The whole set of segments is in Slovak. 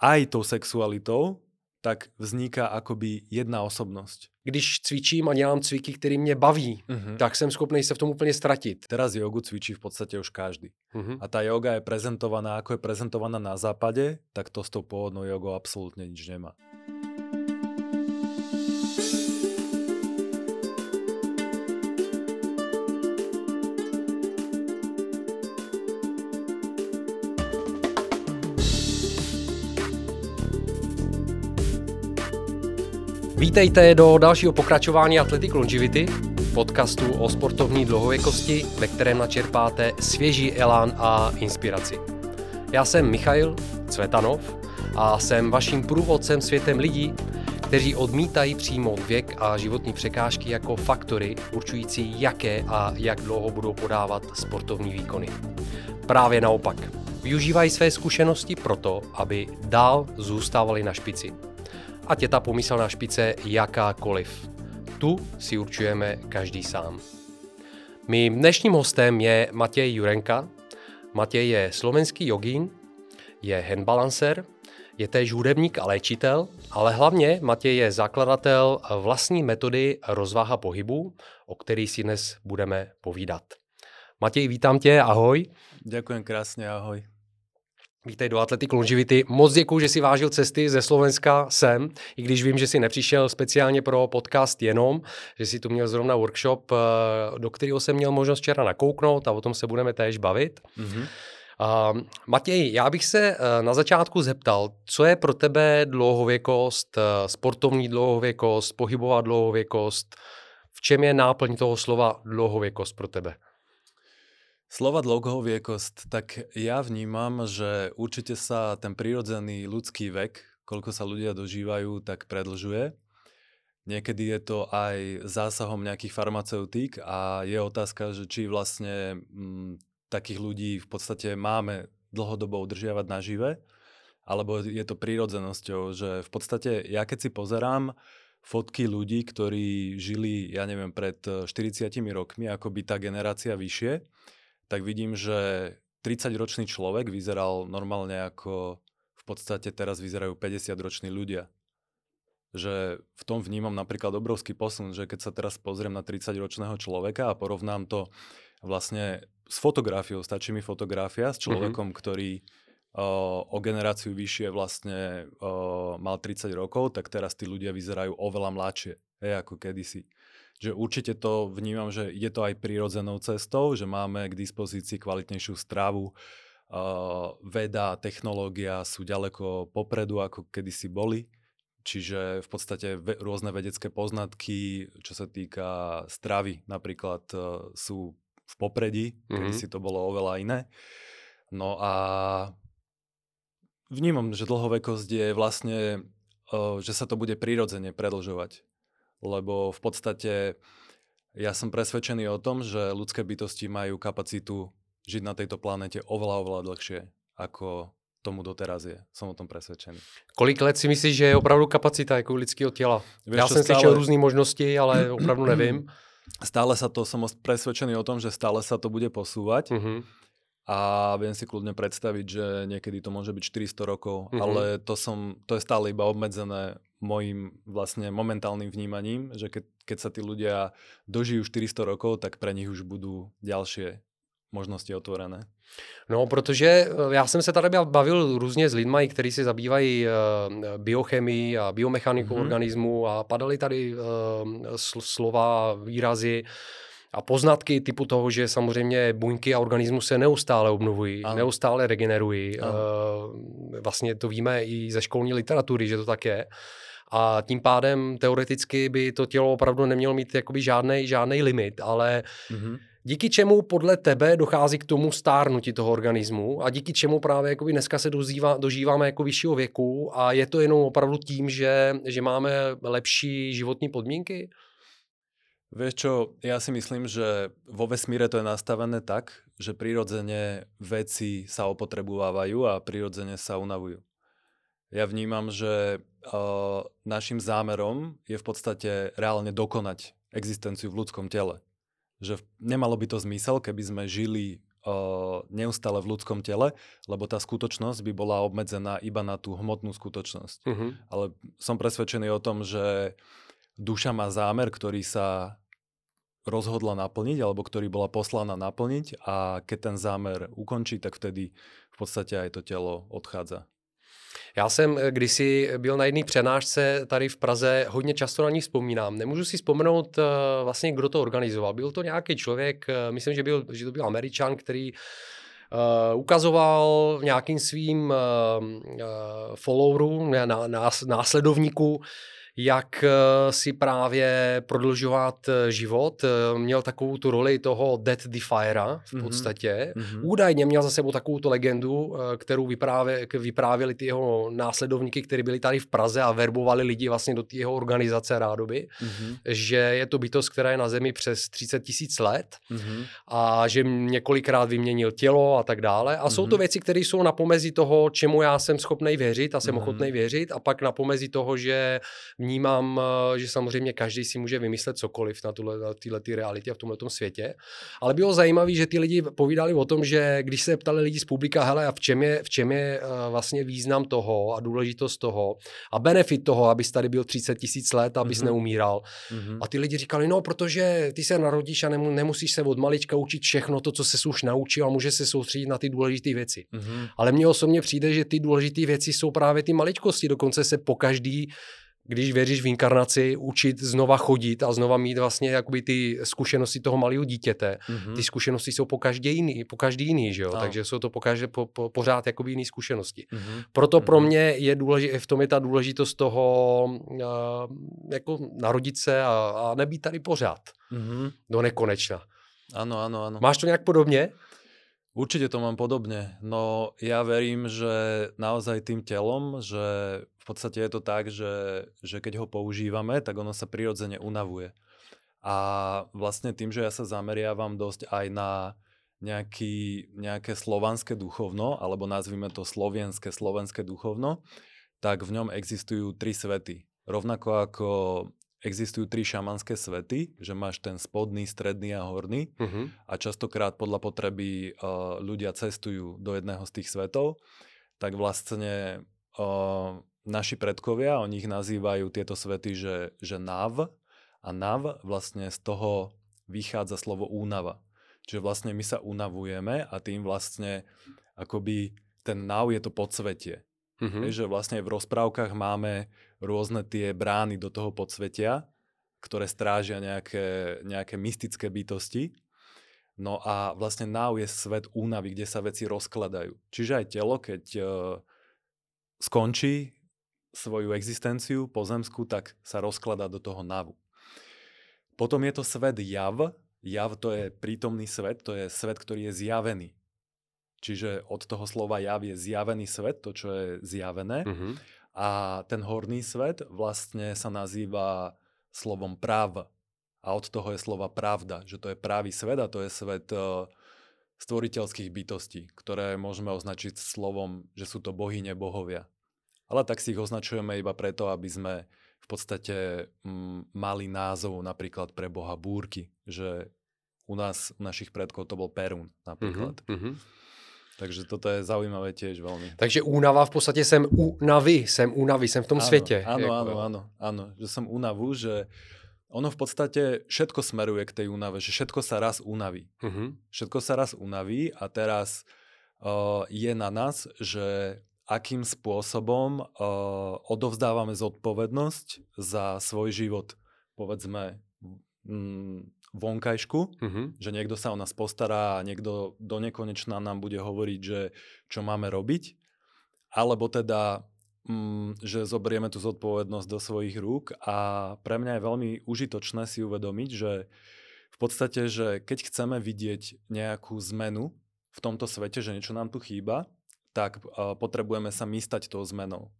aj tou sexualitou, tak vzniká akoby jedna osobnosť. Když cvičím a dělám cviky, které mě baví, uh-huh. tak jsem schopný se v tom úplně ztratit. Teraz jogu cvičí v podstate už každý. Uh-huh. A tá joga je prezentovaná, ako je prezentovaná na západe, tak to s tou pôvodnou jogou absolútne nič nemá. Vítejte do dalšího pokračování Athletic Longevity, podcastu o sportovní dlouhověkosti, ve kterém načerpáte svěží elán a inspiraci. Já jsem Michail Cvetanov a jsem vaším průvodcem světem lidí, kteří odmítají přijmout věk a životní překážky jako faktory určující, jaké a jak dlouho budou podávat sportovní výkony. Právě naopak. Využívají své zkušenosti proto, aby dál zůstávali na špici ať je ta pomyslná špice jakákoliv. Tu si určujeme každý sám. Mým dnešním hostem je Matěj Jurenka. Matěj je slovenský jogín, je handbalancer, je též hudebník a léčitel, ale hlavně Matěj je zakladatel vlastní metody rozváha pohybu, o který si dnes budeme povídat. Matěj, vítám tě, ahoj. Ďakujem krásně, ahoj. Vítej do Athletic Longevity. Moc děkuji, že si vážil cesty ze Slovenska sem, i když vím, že si nepřišel speciálně pro podcast jenom, že si tu měl zrovna workshop, eh, do kterého jsem měl možnost včera nakouknout a o tom se budeme též bavit. Mm-hmm. Uh, Matěj, já bych se uh, na začátku zeptal, co je pro tebe dlouhověkost, uh, sportovní dlouhověkost, pohybová dlouhověkost, v čem je náplň toho slova dlouhověkost pro tebe? Slova dlouhoviekosť, tak ja vnímam, že určite sa ten prirodzený ľudský vek, koľko sa ľudia dožívajú, tak predlžuje. Niekedy je to aj zásahom nejakých farmaceutík a je otázka, že či vlastne m, mm, takých ľudí v podstate máme dlhodobo udržiavať nažive, alebo je to prírodzenosťou, že v podstate ja keď si pozerám fotky ľudí, ktorí žili, ja neviem, pred 40 rokmi, ako by tá generácia vyššie, tak vidím, že 30-ročný človek vyzeral normálne ako v podstate teraz vyzerajú 50-roční ľudia. Že v tom vnímam napríklad obrovský posun, že keď sa teraz pozriem na 30-ročného človeka a porovnám to vlastne s fotografiou, stačí mi fotografia s mhm. človekom, mm-hmm. ktorý o, o generáciu vyššie vlastne o, mal 30 rokov, tak teraz tí ľudia vyzerajú oveľa mladšie, hej, ako kedysi že určite to vnímam, že je to aj prírodzenou cestou, že máme k dispozícii kvalitnejšiu stravu, uh, veda technológia sú ďaleko popredu, ako kedysi boli. Čiže v podstate ve- rôzne vedecké poznatky, čo sa týka stravy napríklad, uh, sú v popredí, mm-hmm. kedy si to bolo oveľa iné. No a vnímam, že dlhovekosť je vlastne, uh, že sa to bude prirodzene predlžovať lebo v podstate ja som presvedčený o tom, že ľudské bytosti majú kapacitu žiť na tejto planete oveľa, oveľa dlhšie, ako tomu doteraz je. Som o tom presvedčený. Kolik let si myslíš, že je opravdu kapacita jako lidského těla? Vieš, Já jsem stále... slyšel různé možnosti, ale opravdu nevím. Stále sa to, som presvedčený o tom, že stále sa to bude posúvať. Uh-huh. A viem si kľudne predstaviť, že niekedy to môže byť 400 rokov, uh-huh. ale to, som, to je stále iba obmedzené mojim vlastne momentálnym vnímaním, že keď, keď sa tí ľudia dožijú 400 rokov, tak pre nich už budú ďalšie možnosti otvorené. No, protože eh, já jsem se tady bavil různě s lidmi, kteří se zabývají uh, biochemií a biomechanikou mm-hmm. organismu a padaly tady uh, slova, výrazy a poznatky typu toho, že samozřejmě buňky a organismus se neustále obnovují, ano. neustále regenerují. Ano. Vlastně to víme i ze školní literatury, že to tak je. A tím pádem teoreticky by to tělo opravdu nemělo mít jakoby žádný, žádný limit, ale mm-hmm. díky čemu podle tebe dochází k tomu stárnutí toho organismu a díky čemu právě jakoby dneska se dozývá, dožíváme jako vyššího věku a je to jenom opravdu tím, že, že máme lepší životní podmínky? Vieš čo, ja si myslím, že vo vesmíre to je nastavené tak, že prirodzene veci sa opotrebovávajú a prirodzene sa unavujú. Ja vnímam, že uh, našim zámerom je v podstate reálne dokonať existenciu v ľudskom tele. Že nemalo by to zmysel, keby sme žili uh, neustále v ľudskom tele, lebo tá skutočnosť by bola obmedzená iba na tú hmotnú skutočnosť. Uh-huh. Ale som presvedčený o tom, že duša má zámer, ktorý sa rozhodla naplniť, alebo ktorý bola poslaná naplniť a keď ten zámer ukončí, tak vtedy v podstate aj to telo odchádza. Já jsem eh, kdysi byl na jedné přenášce tady v Praze, hodně často na ní vzpomínám. Nemůžu si vzpomenout eh, vlastně, kdo to organizoval. Byl to nějaký člověk, eh, myslím, že, byl, že to byl američan, který Uh, ukazoval nějakým svým uh, uh, followerům, následovníků, jak eh, si právě prodlužovat eh, život. Eh, měl takovou tu roli toho Death Defiera v mhm. podstatě. Mm-hmm. Údajně měl za sebou takovou tu legendu, kterou vyprávě, vyprávěli ty jeho následovníky, kteří byli tady v Praze a verbovali lidi vlastně do jeho organizace rádoby, mm-hmm. že je to bytost, která je na zemi přes 30 tisíc let mm-hmm. a že několikrát vyměnil tělo a tak dále. A mm-hmm. jsou to mhm. věci, které jsou na pomezi toho, čemu já jsem schopný věřit a jsem mm-hmm. ochotný věřit a pak na pomezi toho, že vnímám, eh, že samozřejmě každý si může vymyslet cokoliv na, tuhle, tyhle ty realitě a v tomhle světě. Ale bylo zajímavé, že ty lidi povídali o tom, že když se ptali lidi z publika, hele, a v čem je, v čem je uh, vlastně význam toho a důležitost toho a benefit toho, abys tady byl 30 tisíc let, abys mm-hmm. neumíral. Mm-hmm. A ty lidi říkali, no, protože ty se narodíš a nemusíš se od malička učit všechno to, co se už naučil a může se soustředit na ty důležité věci. Mm-hmm. Ale mně osobně přijde, že ty důležité věci jsou právě ty maličkosti. Dokonce se po každý když věříš v inkarnaci, učit znova chodit a znova mít vlastně jakoby ty zkušenosti toho malého dítěte. Mm-hmm. Ty zkušenosti jsou po každý jiný, po každý jiný, že jo? No. Takže jsou to po každé, po, po, pořád jakoby jiný zkušenosti. Mm-hmm. Proto mm-hmm. pro mě je důležité, v tom je ta důležitost toho uh, jako narodit se a, a nebýt tady pořád. Mm-hmm. Do nekonečna. Ano, ano, ano. Máš to nějak podobně? Určite to mám podobne, no ja verím, že naozaj tým telom, že v podstate je to tak, že, že keď ho používame, tak ono sa prirodzene unavuje. A vlastne tým, že ja sa zameriavam dosť aj na nejaký, nejaké slovanské duchovno, alebo nazvime to slovenské, slovenské duchovno, tak v ňom existujú tri svety. Rovnako ako existujú tri šamanské svety, že máš ten spodný, stredný a horný uh-huh. a častokrát podľa potreby uh, ľudia cestujú do jedného z tých svetov, tak vlastne uh, naši predkovia, oni ich nazývajú tieto svety, že, že nav a nav vlastne z toho vychádza slovo únava. Čiže vlastne my sa unavujeme a tým vlastne akoby ten nav je to podsvetie. Mm-hmm. že vlastne v rozprávkach máme rôzne tie brány do toho podsvetia, ktoré strážia nejaké, nejaké mystické bytosti. No a vlastne náu je svet únavy, kde sa veci rozkladajú. Čiže aj telo, keď uh, skončí svoju existenciu pozemskú, tak sa rozkladá do toho navu. Potom je to svet jav. Jav to je prítomný svet, to je svet, ktorý je zjavený. Čiže od toho slova jav je zjavený svet, to, čo je zjavené. Mm-hmm. A ten horný svet vlastne sa nazýva slovom práv. A od toho je slova pravda, že to je právý svet a to je svet uh, stvoriteľských bytostí, ktoré môžeme označiť slovom, že sú to bohy, bohovia. Ale tak si ich označujeme iba preto, aby sme v podstate m, mm, mali názov napríklad pre boha búrky, že u nás, u našich predkov to bol Perún napríklad. Mm-hmm. Takže toto je zaujímavé tiež veľmi. Takže únava v podstate sem únavy, sem únavy, sem v tom áno, svete. Áno, jako... áno, áno, áno, že som únavu, že ono v podstate všetko smeruje k tej únave, že všetko sa raz unaví. Uh-huh. Všetko sa raz unaví a teraz uh, je na nás, že akým spôsobom uh, odovzdávame zodpovednosť za svoj život. Povedzme, mm, vonkajšku, uh-huh. že niekto sa o nás postará a niekto do nekonečna nám bude hovoriť, že čo máme robiť, alebo teda, mm, že zoberieme tú zodpovednosť do svojich rúk a pre mňa je veľmi užitočné si uvedomiť, že v podstate, že keď chceme vidieť nejakú zmenu v tomto svete, že niečo nám tu chýba, tak uh, potrebujeme sa mystať tou zmenou.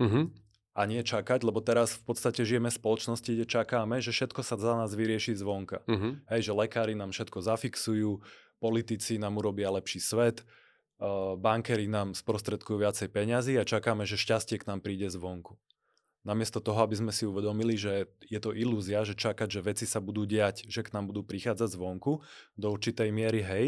Uh-huh a nie čakať, lebo teraz v podstate žijeme v spoločnosti, kde čakáme, že všetko sa za nás vyrieši zvonka. Uh-huh. Hej, že lekári nám všetko zafixujú, politici nám urobia lepší svet, uh, bankery nám sprostredkujú viacej peňazí a čakáme, že šťastie k nám príde zvonku. Namiesto toho, aby sme si uvedomili, že je to ilúzia, že čakať, že veci sa budú diať, že k nám budú prichádzať zvonku, do určitej miery hej,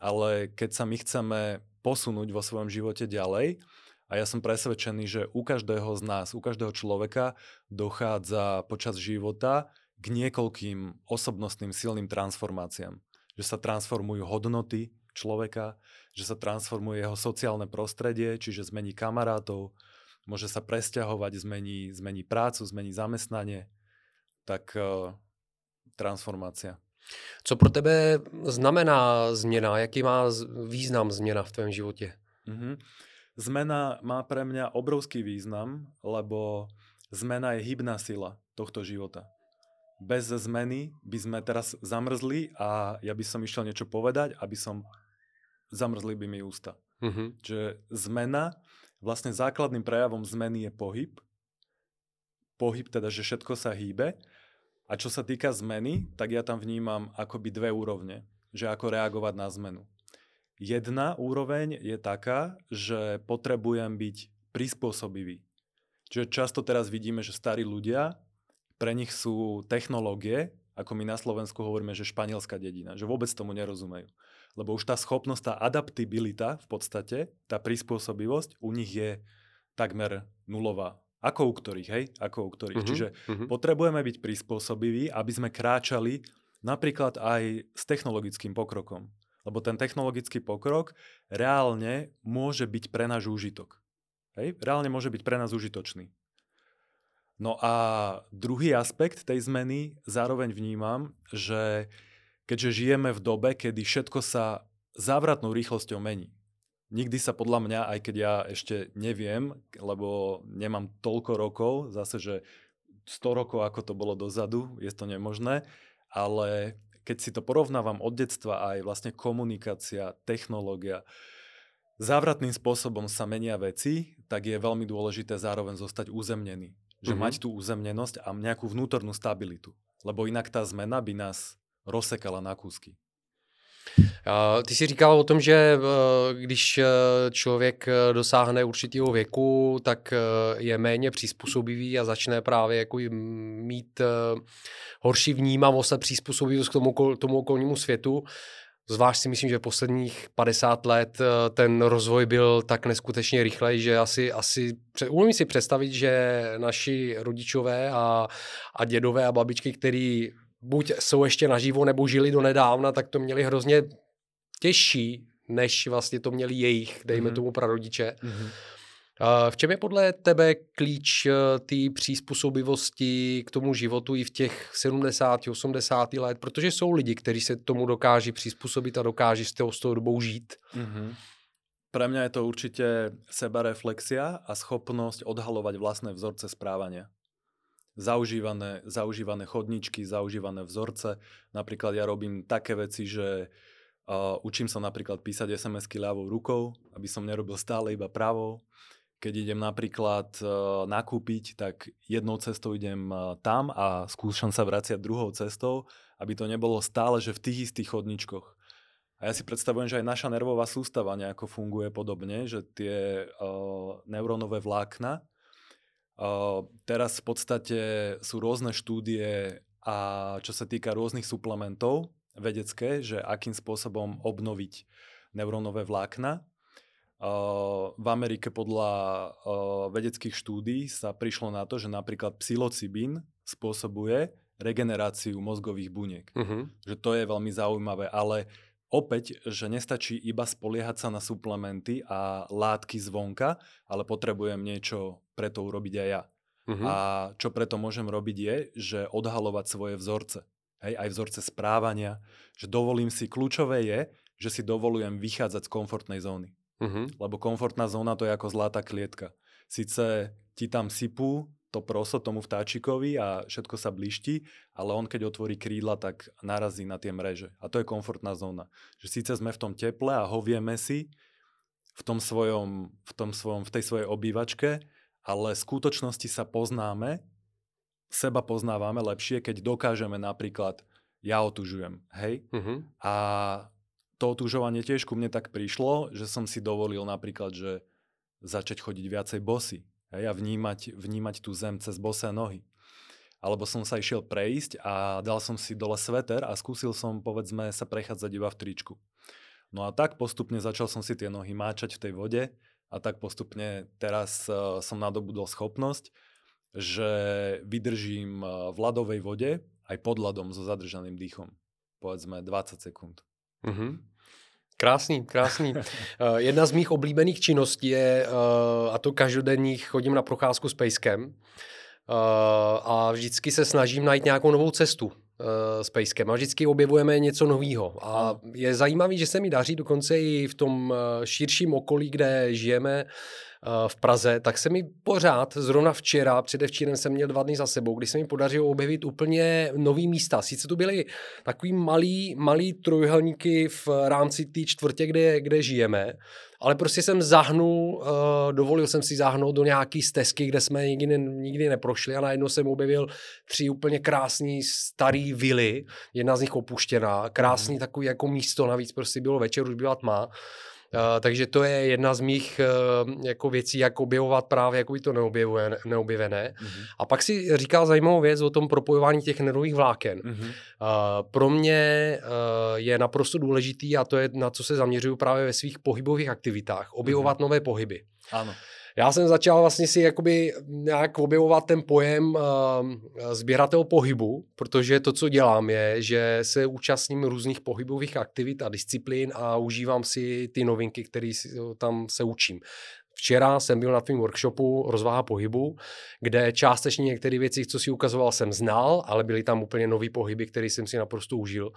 ale keď sa my chceme posunúť vo svojom živote ďalej, a ja som presvedčený, že u každého z nás, u každého človeka dochádza počas života k niekoľkým osobnostným silným transformáciám. Že sa transformujú hodnoty človeka, že sa transformuje jeho sociálne prostredie, čiže zmení kamarátov, môže sa presťahovať, zmení, zmení prácu, zmení zamestnanie. Tak uh, transformácia. Co pro tebe znamená změna? Jaký má význam změna v tvém životě? Mm-hmm. Zmena má pre mňa obrovský význam, lebo zmena je hybná sila tohto života. Bez zmeny by sme teraz zamrzli a ja by som išiel niečo povedať, aby som zamrzli by mi ústa. Mm-hmm. Čiže zmena, vlastne základným prejavom zmeny je pohyb. Pohyb teda, že všetko sa hýbe a čo sa týka zmeny, tak ja tam vnímam akoby dve úrovne, že ako reagovať na zmenu. Jedna úroveň je taká, že potrebujem byť prispôsobivý. Čiže často teraz vidíme, že starí ľudia, pre nich sú technológie, ako my na Slovensku hovoríme, že španielská dedina, že vôbec tomu nerozumejú. Lebo už tá schopnosť, tá adaptibilita v podstate, tá prispôsobivosť u nich je takmer nulová. Ako u ktorých, hej? Ako u ktorých. Uh-huh, Čiže uh-huh. potrebujeme byť prispôsobiví, aby sme kráčali napríklad aj s technologickým pokrokom. Lebo ten technologický pokrok reálne môže byť pre náš úžitok. Hej? Reálne môže byť pre nás užitočný. No a druhý aspekt tej zmeny zároveň vnímam, že keďže žijeme v dobe, kedy všetko sa závratnou rýchlosťou mení. Nikdy sa podľa mňa, aj keď ja ešte neviem, lebo nemám toľko rokov, zase, že 100 rokov, ako to bolo dozadu, je to nemožné, ale keď si to porovnávam od detstva aj vlastne komunikácia, technológia, závratným spôsobom sa menia veci, tak je veľmi dôležité zároveň zostať uzemnený. Že mm-hmm. mať tú uzemnenosť a nejakú vnútornú stabilitu. Lebo inak tá zmena by nás rozsekala na kúsky. Ty jsi říkal o tom, že eh, když eh, člověk eh, dosáhne určitého věku, tak je méně přizpůsobivý a začne právě jako mít horší vnímavost a přizpůsobivost k tomu, tomu okolnímu světu. Zvlášť si myslím, že posledních 50 let ten rozvoj byl tak neskutečně rychlej, že asi, asi umím si představit, že naši rodičové a, a dědové a babičky, který buď jsou ještě naživo, nebo žili do nedávna, tak to měli hrozně těžší, než vlastně to měli jejich, dejme mm-hmm. tomu prarodiče. Mm-hmm. V čem je podle tebe klíč eh, té přizpůsobivosti k tomu životu i v těch 70, 80 let? Protože jsou lidi, kteří se tomu dokáží přizpůsobit a dokáží s tou, s tou dobou žít. Mm-hmm. Pre mňa je to určite sebareflexia a schopnosť odhalovať vlastné vzorce správania zaužívané, zaužívané chodničky, zaužívané vzorce. Napríklad ja robím také veci, že uh, učím sa napríklad písať SMS-ky ľavou rukou, aby som nerobil stále iba pravou. Keď idem napríklad uh, nakúpiť, tak jednou cestou idem uh, tam a skúšam sa vraciať druhou cestou, aby to nebolo stále, že v tých istých chodničkoch. A ja si predstavujem, že aj naša nervová sústava nejako funguje podobne, že tie uh, neurónové vlákna, teraz v podstate sú rôzne štúdie a čo sa týka rôznych suplementov vedecké, že akým spôsobom obnoviť neurónové vlákna. Uh, v Amerike podľa uh, vedeckých štúdí sa prišlo na to, že napríklad psilocibín spôsobuje regeneráciu mozgových buniek. Uh-huh. Že to je veľmi zaujímavé, ale opäť, že nestačí iba spoliehať sa na suplementy a látky zvonka, ale potrebujem niečo preto urobiť aj ja. Uh-huh. A čo preto môžem robiť je, že odhalovať svoje vzorce. Hej, aj vzorce správania, že dovolím si, kľúčové je, že si dovolujem vychádzať z komfortnej zóny. Uh-huh. Lebo komfortná zóna to je ako zlatá klietka. Sice ti tam sypú to proso tomu vtáčikovi a všetko sa bliští, ale on keď otvorí krídla, tak narazí na tie mreže. A to je komfortná zóna. Že síce sme v tom teple a hovieme si v tom svojom, v, tom svojom, v tej svojej obývačke, ale v skutočnosti sa poznáme, seba poznávame lepšie, keď dokážeme napríklad, ja otužujem, hej? Uh-huh. A to otužovanie tiež ku mne tak prišlo, že som si dovolil napríklad, že začať chodiť viacej bosy, Hej, a vnímať, vnímať tú zem cez bosé nohy. Alebo som sa išiel prejsť a dal som si dole sveter a skúsil som, povedzme, sa prechádzať iba v tričku. No a tak postupne začal som si tie nohy máčať v tej vode a tak postupne teraz uh, som nadobudol schopnosť, že vydržím v ľadovej vode aj pod ľadom so zadržaným dýchom. Povedzme 20 sekúnd. Mm-hmm. Krásný, krásný. Uh, jedna z mých oblíbených činností je, uh, a to každodenní, chodím na procházku s pejskem uh, a vždycky se snažím najít nějakou novou cestu s Pejskem a vždycky objevujeme něco nového. A je zajímavé, že se mi daří dokonce i v tom širším okolí, kde žijeme, v Praze, tak se mi pořád, zrovna včera, předevčírem jsem měl dva dny za sebou, kdy se mi podařilo objevit úplně nový místa. Sice to byly takový malý, malý trojuhelníky v rámci té čtvrtě, kde, kde žijeme, ale prostě jsem zahnul, uh, dovolil jsem si zahnout do nějaký stezky, kde jsme nikdy, nikdy neprošli a najednou jsem objevil tři úplně krásný starý vily, jedna z nich opuštěná, krásný mm. takový jako místo, navíc prostě bylo večer, už byla tma takže to je jedna z mých uh, jako věcí, jak objevovat právě jako to neobjevené. neobjevené. Mm-hmm. A pak si říkal zajímavou věc o tom propojování těch nervových vláken. Mm-hmm. Pro mě je naprosto důležitý a to je na co se zaměřuju právě ve svých pohybových aktivitách. Objevovat mm-hmm. nové pohyby. Ano. Já jsem začal vlastně si jakoby nějak objevovat ten pojem uh, pohybu, protože to, co dělám, je, že se účastním různých pohybových aktivit a disciplín a užívám si ty novinky, které tam se učím. Včera jsem byl na tvém workshopu Rozváha pohybu, kde částečně některé věci, co si ukazoval, jsem znal, ale byly tam úplně nové pohyby, které jsem si naprosto užil.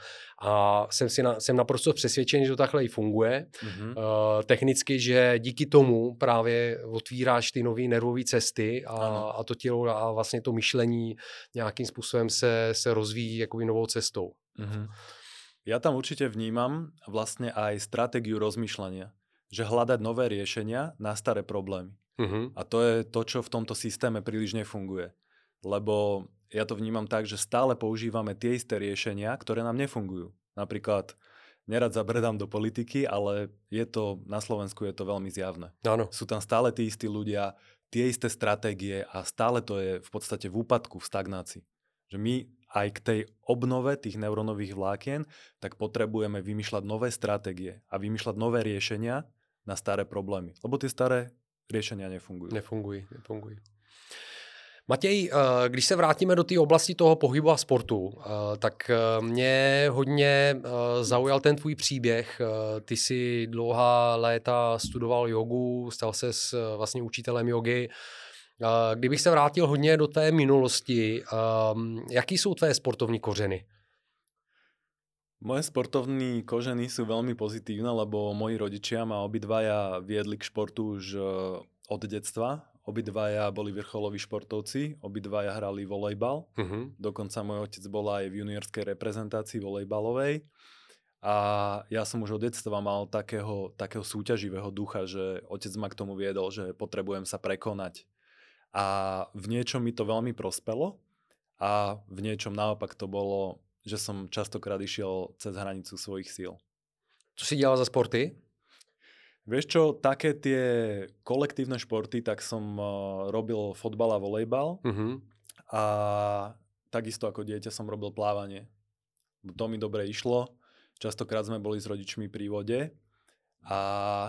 A jsem, si na, jsem naprosto přesvědčen, že to takhle i funguje. Mm-hmm. Uh, technicky, že díky tomu právě otvíráš ty nové nervové cesty a, a to tělo a vlastně to myšlení nějakým způsobem se, se rozvíjí jako novou cestou. Mm-hmm. Ja tam určite vnímam vlastne aj stratégiu rozmýšľania že hľadať nové riešenia na staré problémy. Uh-huh. A to je to, čo v tomto systéme príliš nefunguje. Lebo ja to vnímam tak, že stále používame tie isté riešenia, ktoré nám nefungujú. Napríklad, nerad zabredám do politiky, ale je to, na Slovensku je to veľmi zjavné. Áno. Sú tam stále tí istí ľudia, tie isté stratégie a stále to je v podstate v úpadku, v stagnácii. Že my aj k tej obnove tých neurónových vlákien, tak potrebujeme vymýšľať nové stratégie a vymýšľať nové riešenia, na staré problémy. Lebo ty staré riešenia nefungují. Nefungují, nefungují. Matěj, eh, když se vrátíme do té oblasti toho pohybu a sportu, eh, tak eh, mě hodně zaujal ten tvůj příběh. Ty si dlouhá léta studoval jogu, stal se s vlastně učitelem jogy. Kdybych se vrátil hodně do té minulosti, jaký jsou tvé sportovní kořeny? Moje sportovní koženy sú veľmi pozitívne, lebo moji rodičia ma obidvaja viedli k športu už e, od detstva. Obidvaja boli vrcholoví športovci, obidvaja hrali volejbal. Uh-huh. Dokonca môj otec bol aj v juniorskej reprezentácii volejbalovej. A ja som už od detstva mal takého, takého súťaživého ducha, že otec ma k tomu viedol, že potrebujem sa prekonať. A v niečom mi to veľmi prospelo a v niečom naopak to bolo že som častokrát išiel cez hranicu svojich síl. Co si dělal za sporty? Vieš čo, také tie kolektívne športy, tak som uh, robil fotbal a volejbal uh-huh. a takisto ako dieťa som robil plávanie. To mi dobre išlo. Častokrát sme boli s rodičmi pri vode a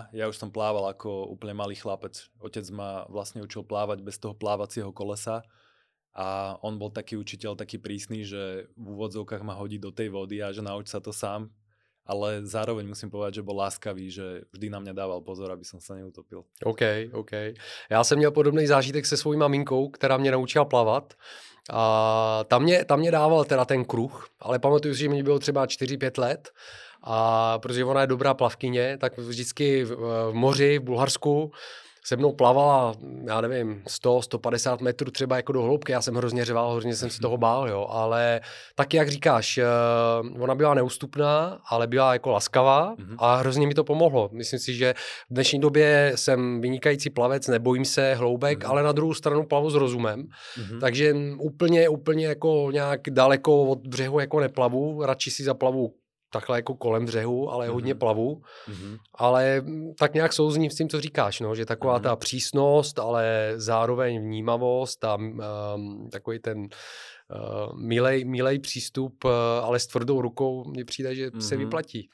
ja už som plával ako úplne malý chlapec. Otec ma vlastne učil plávať bez toho plávacieho kolesa a on bol taký učiteľ, taký prísny, že v úvodzovkách ma hodí do tej vody a že nauč sa to sám, ale zároveň musím povedať, že bol láskavý, že vždy na mě dával pozor, aby som sa neutopil. OK, OK. Já jsem měl podobný zážitek se svojí maminkou, která mě naučila plavat. A tam mě, tam mě dával teda ten kruh, ale pamatuju si, že mi bylo třeba 4-5 let a protože ona je dobrá plavkyně, tak vždycky v, v moři v Bulharsku se mnou plavala, já nevím, 100, 150 metrů třeba jako do hloubky, já jsem hrozně řeval, hrozně jsem se toho bál, jo, ale taky jak říkáš, uh, ona byla neústupná, ale byla jako laskavá mm-hmm. a hrozně mi to pomohlo. Myslím si, že v dnešní době jsem vynikající plavec, nebojím se hloubek, mm-hmm. ale na druhou stranu plavu s rozumem, mm-hmm. takže úplně, úplně jako nějak daleko od břehu jako neplavu, radši si zaplavu takhle jako kolem břehu, ale mm-hmm. hodně plavu. Mm-hmm. Ale tak nějak souzním s tím, co říkáš, no, že taková mm-hmm. ta přísnost, ale zároveň vnímavost a um, takový ten uh, milej, milej přístup, uh, ale s tvrdou rukou, mně přijde, že mm-hmm. se vyplatí.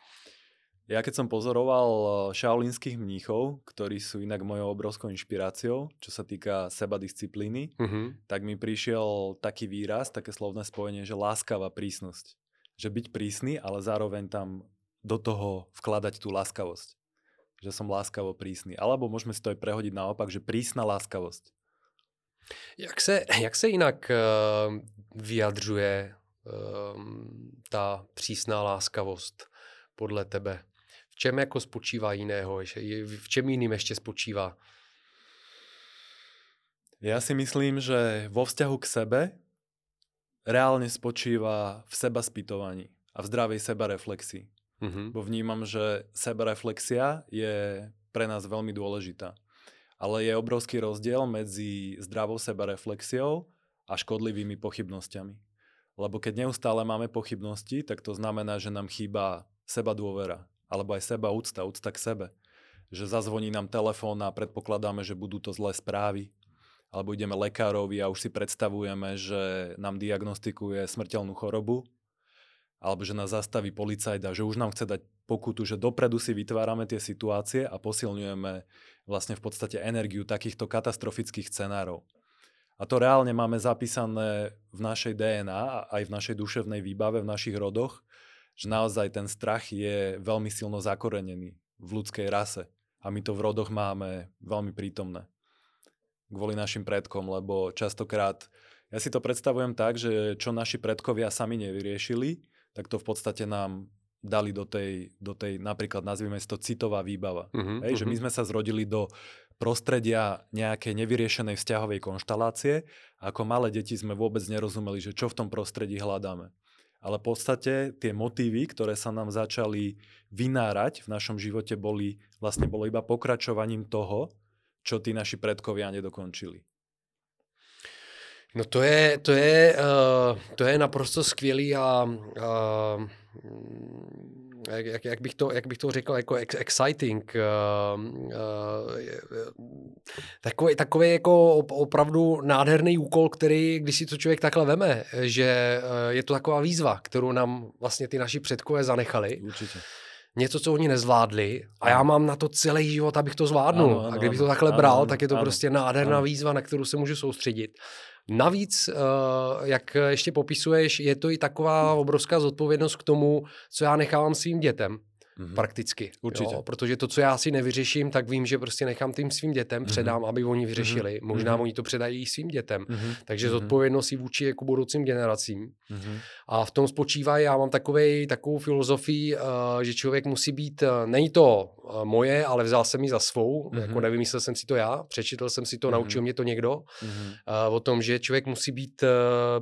Ja keď som pozoroval šaolínskych mníchov, ktorí sú inak mojou obrovskou inšpiráciou, čo sa týka seba disciplíny, uh-huh. tak mi prišiel taký výraz, také slovné spojenie, že láskavá prísnosť. Že byť prísny, ale zároveň tam do toho vkladať tú láskavosť. Že som láskavo prísny. Alebo môžeme si to aj prehodiť naopak, že prísna láskavosť. Jak se, jak se jinak uh, vyjadřuje uh, ta přísná láskavost podle tebe? čem jako spočívá jiného? V čem jiným ještě spočívá? Ja si myslím, že vo vzťahu k sebe reálne spočíva v seba spýtovaní a v zdravej sebareflexii. Mm-hmm. Bo vnímam, že sebareflexia je pre nás veľmi dôležitá. Ale je obrovský rozdiel medzi zdravou sebareflexiou a škodlivými pochybnosťami. Lebo keď neustále máme pochybnosti, tak to znamená, že nám chýba seba dôvera alebo aj seba úcta, úcta k sebe. Že zazvoní nám telefón a predpokladáme, že budú to zlé správy. Alebo ideme lekárovi a už si predstavujeme, že nám diagnostikuje smrteľnú chorobu. Alebo že nás zastaví policajt a že už nám chce dať pokutu, že dopredu si vytvárame tie situácie a posilňujeme vlastne v podstate energiu takýchto katastrofických scenárov. A to reálne máme zapísané v našej DNA, aj v našej duševnej výbave, v našich rodoch, že naozaj ten strach je veľmi silno zakorenený v ľudskej rase. A my to v rodoch máme veľmi prítomné. Kvôli našim predkom, lebo častokrát, ja si to predstavujem tak, že čo naši predkovia sami nevyriešili, tak to v podstate nám dali do tej, do tej napríklad nazvime si to citová výbava. Uh-huh, Hej, uh-huh. Že my mhm. sme sa zrodili do prostredia nejakej nevyriešenej vzťahovej konštalácie ako malé deti sme vôbec nerozumeli, že čo v tom prostredí hľadáme ale v podstate tie motívy, ktoré sa nám začali vynárať v našom živote, boli vlastne bolo iba pokračovaním toho, čo tí naši predkovia nedokončili. No to je, to je, uh, to je naprosto skvělý a uh, jak, jak, jak, bych to, jak bych to řekl, jako exciting. Uh, uh, takový, takový jako opravdu nádherný úkol, který, když si to člověk takhle veme, že je to taková výzva, kterou nám vlastně ty naši předkové zanechali. Určitě něco, co oni nezvládli a já mám na to celý život, abych to zvládnul. Ano, ano, a kdybych to takhle ano, bral, ano, tak je to ano, prostě nádherná ano. výzva, na kterou se můžu soustředit. Navíc, eh, jak ještě popisuješ, je to i taková obrovská zodpovědnost k tomu, co já nechávám svým dětem. Mm-hmm. Prakticky. Určitě. Jo, protože to, co já si nevyřeším, tak vím, že prostě nechám tím svým dětem, mm-hmm. předám, aby oni vyřešili. Mm-hmm. Možná mm-hmm. oni to předají svým dětem. Mm-hmm. Takže mm-hmm. zodpovědnost i vůči jako budoucím generacím. Mm-hmm. A v tom spočívá, já mám takovej, takovou filozofii, uh, že člověk musí být, uh, není to uh, moje, ale vzal jsem ji za svou, mm-hmm. jako nevymyslel jsem si to já, přečetl jsem si to, mm-hmm. naučil mě to někdo, mm-hmm. uh, o tom, že člověk musí být uh,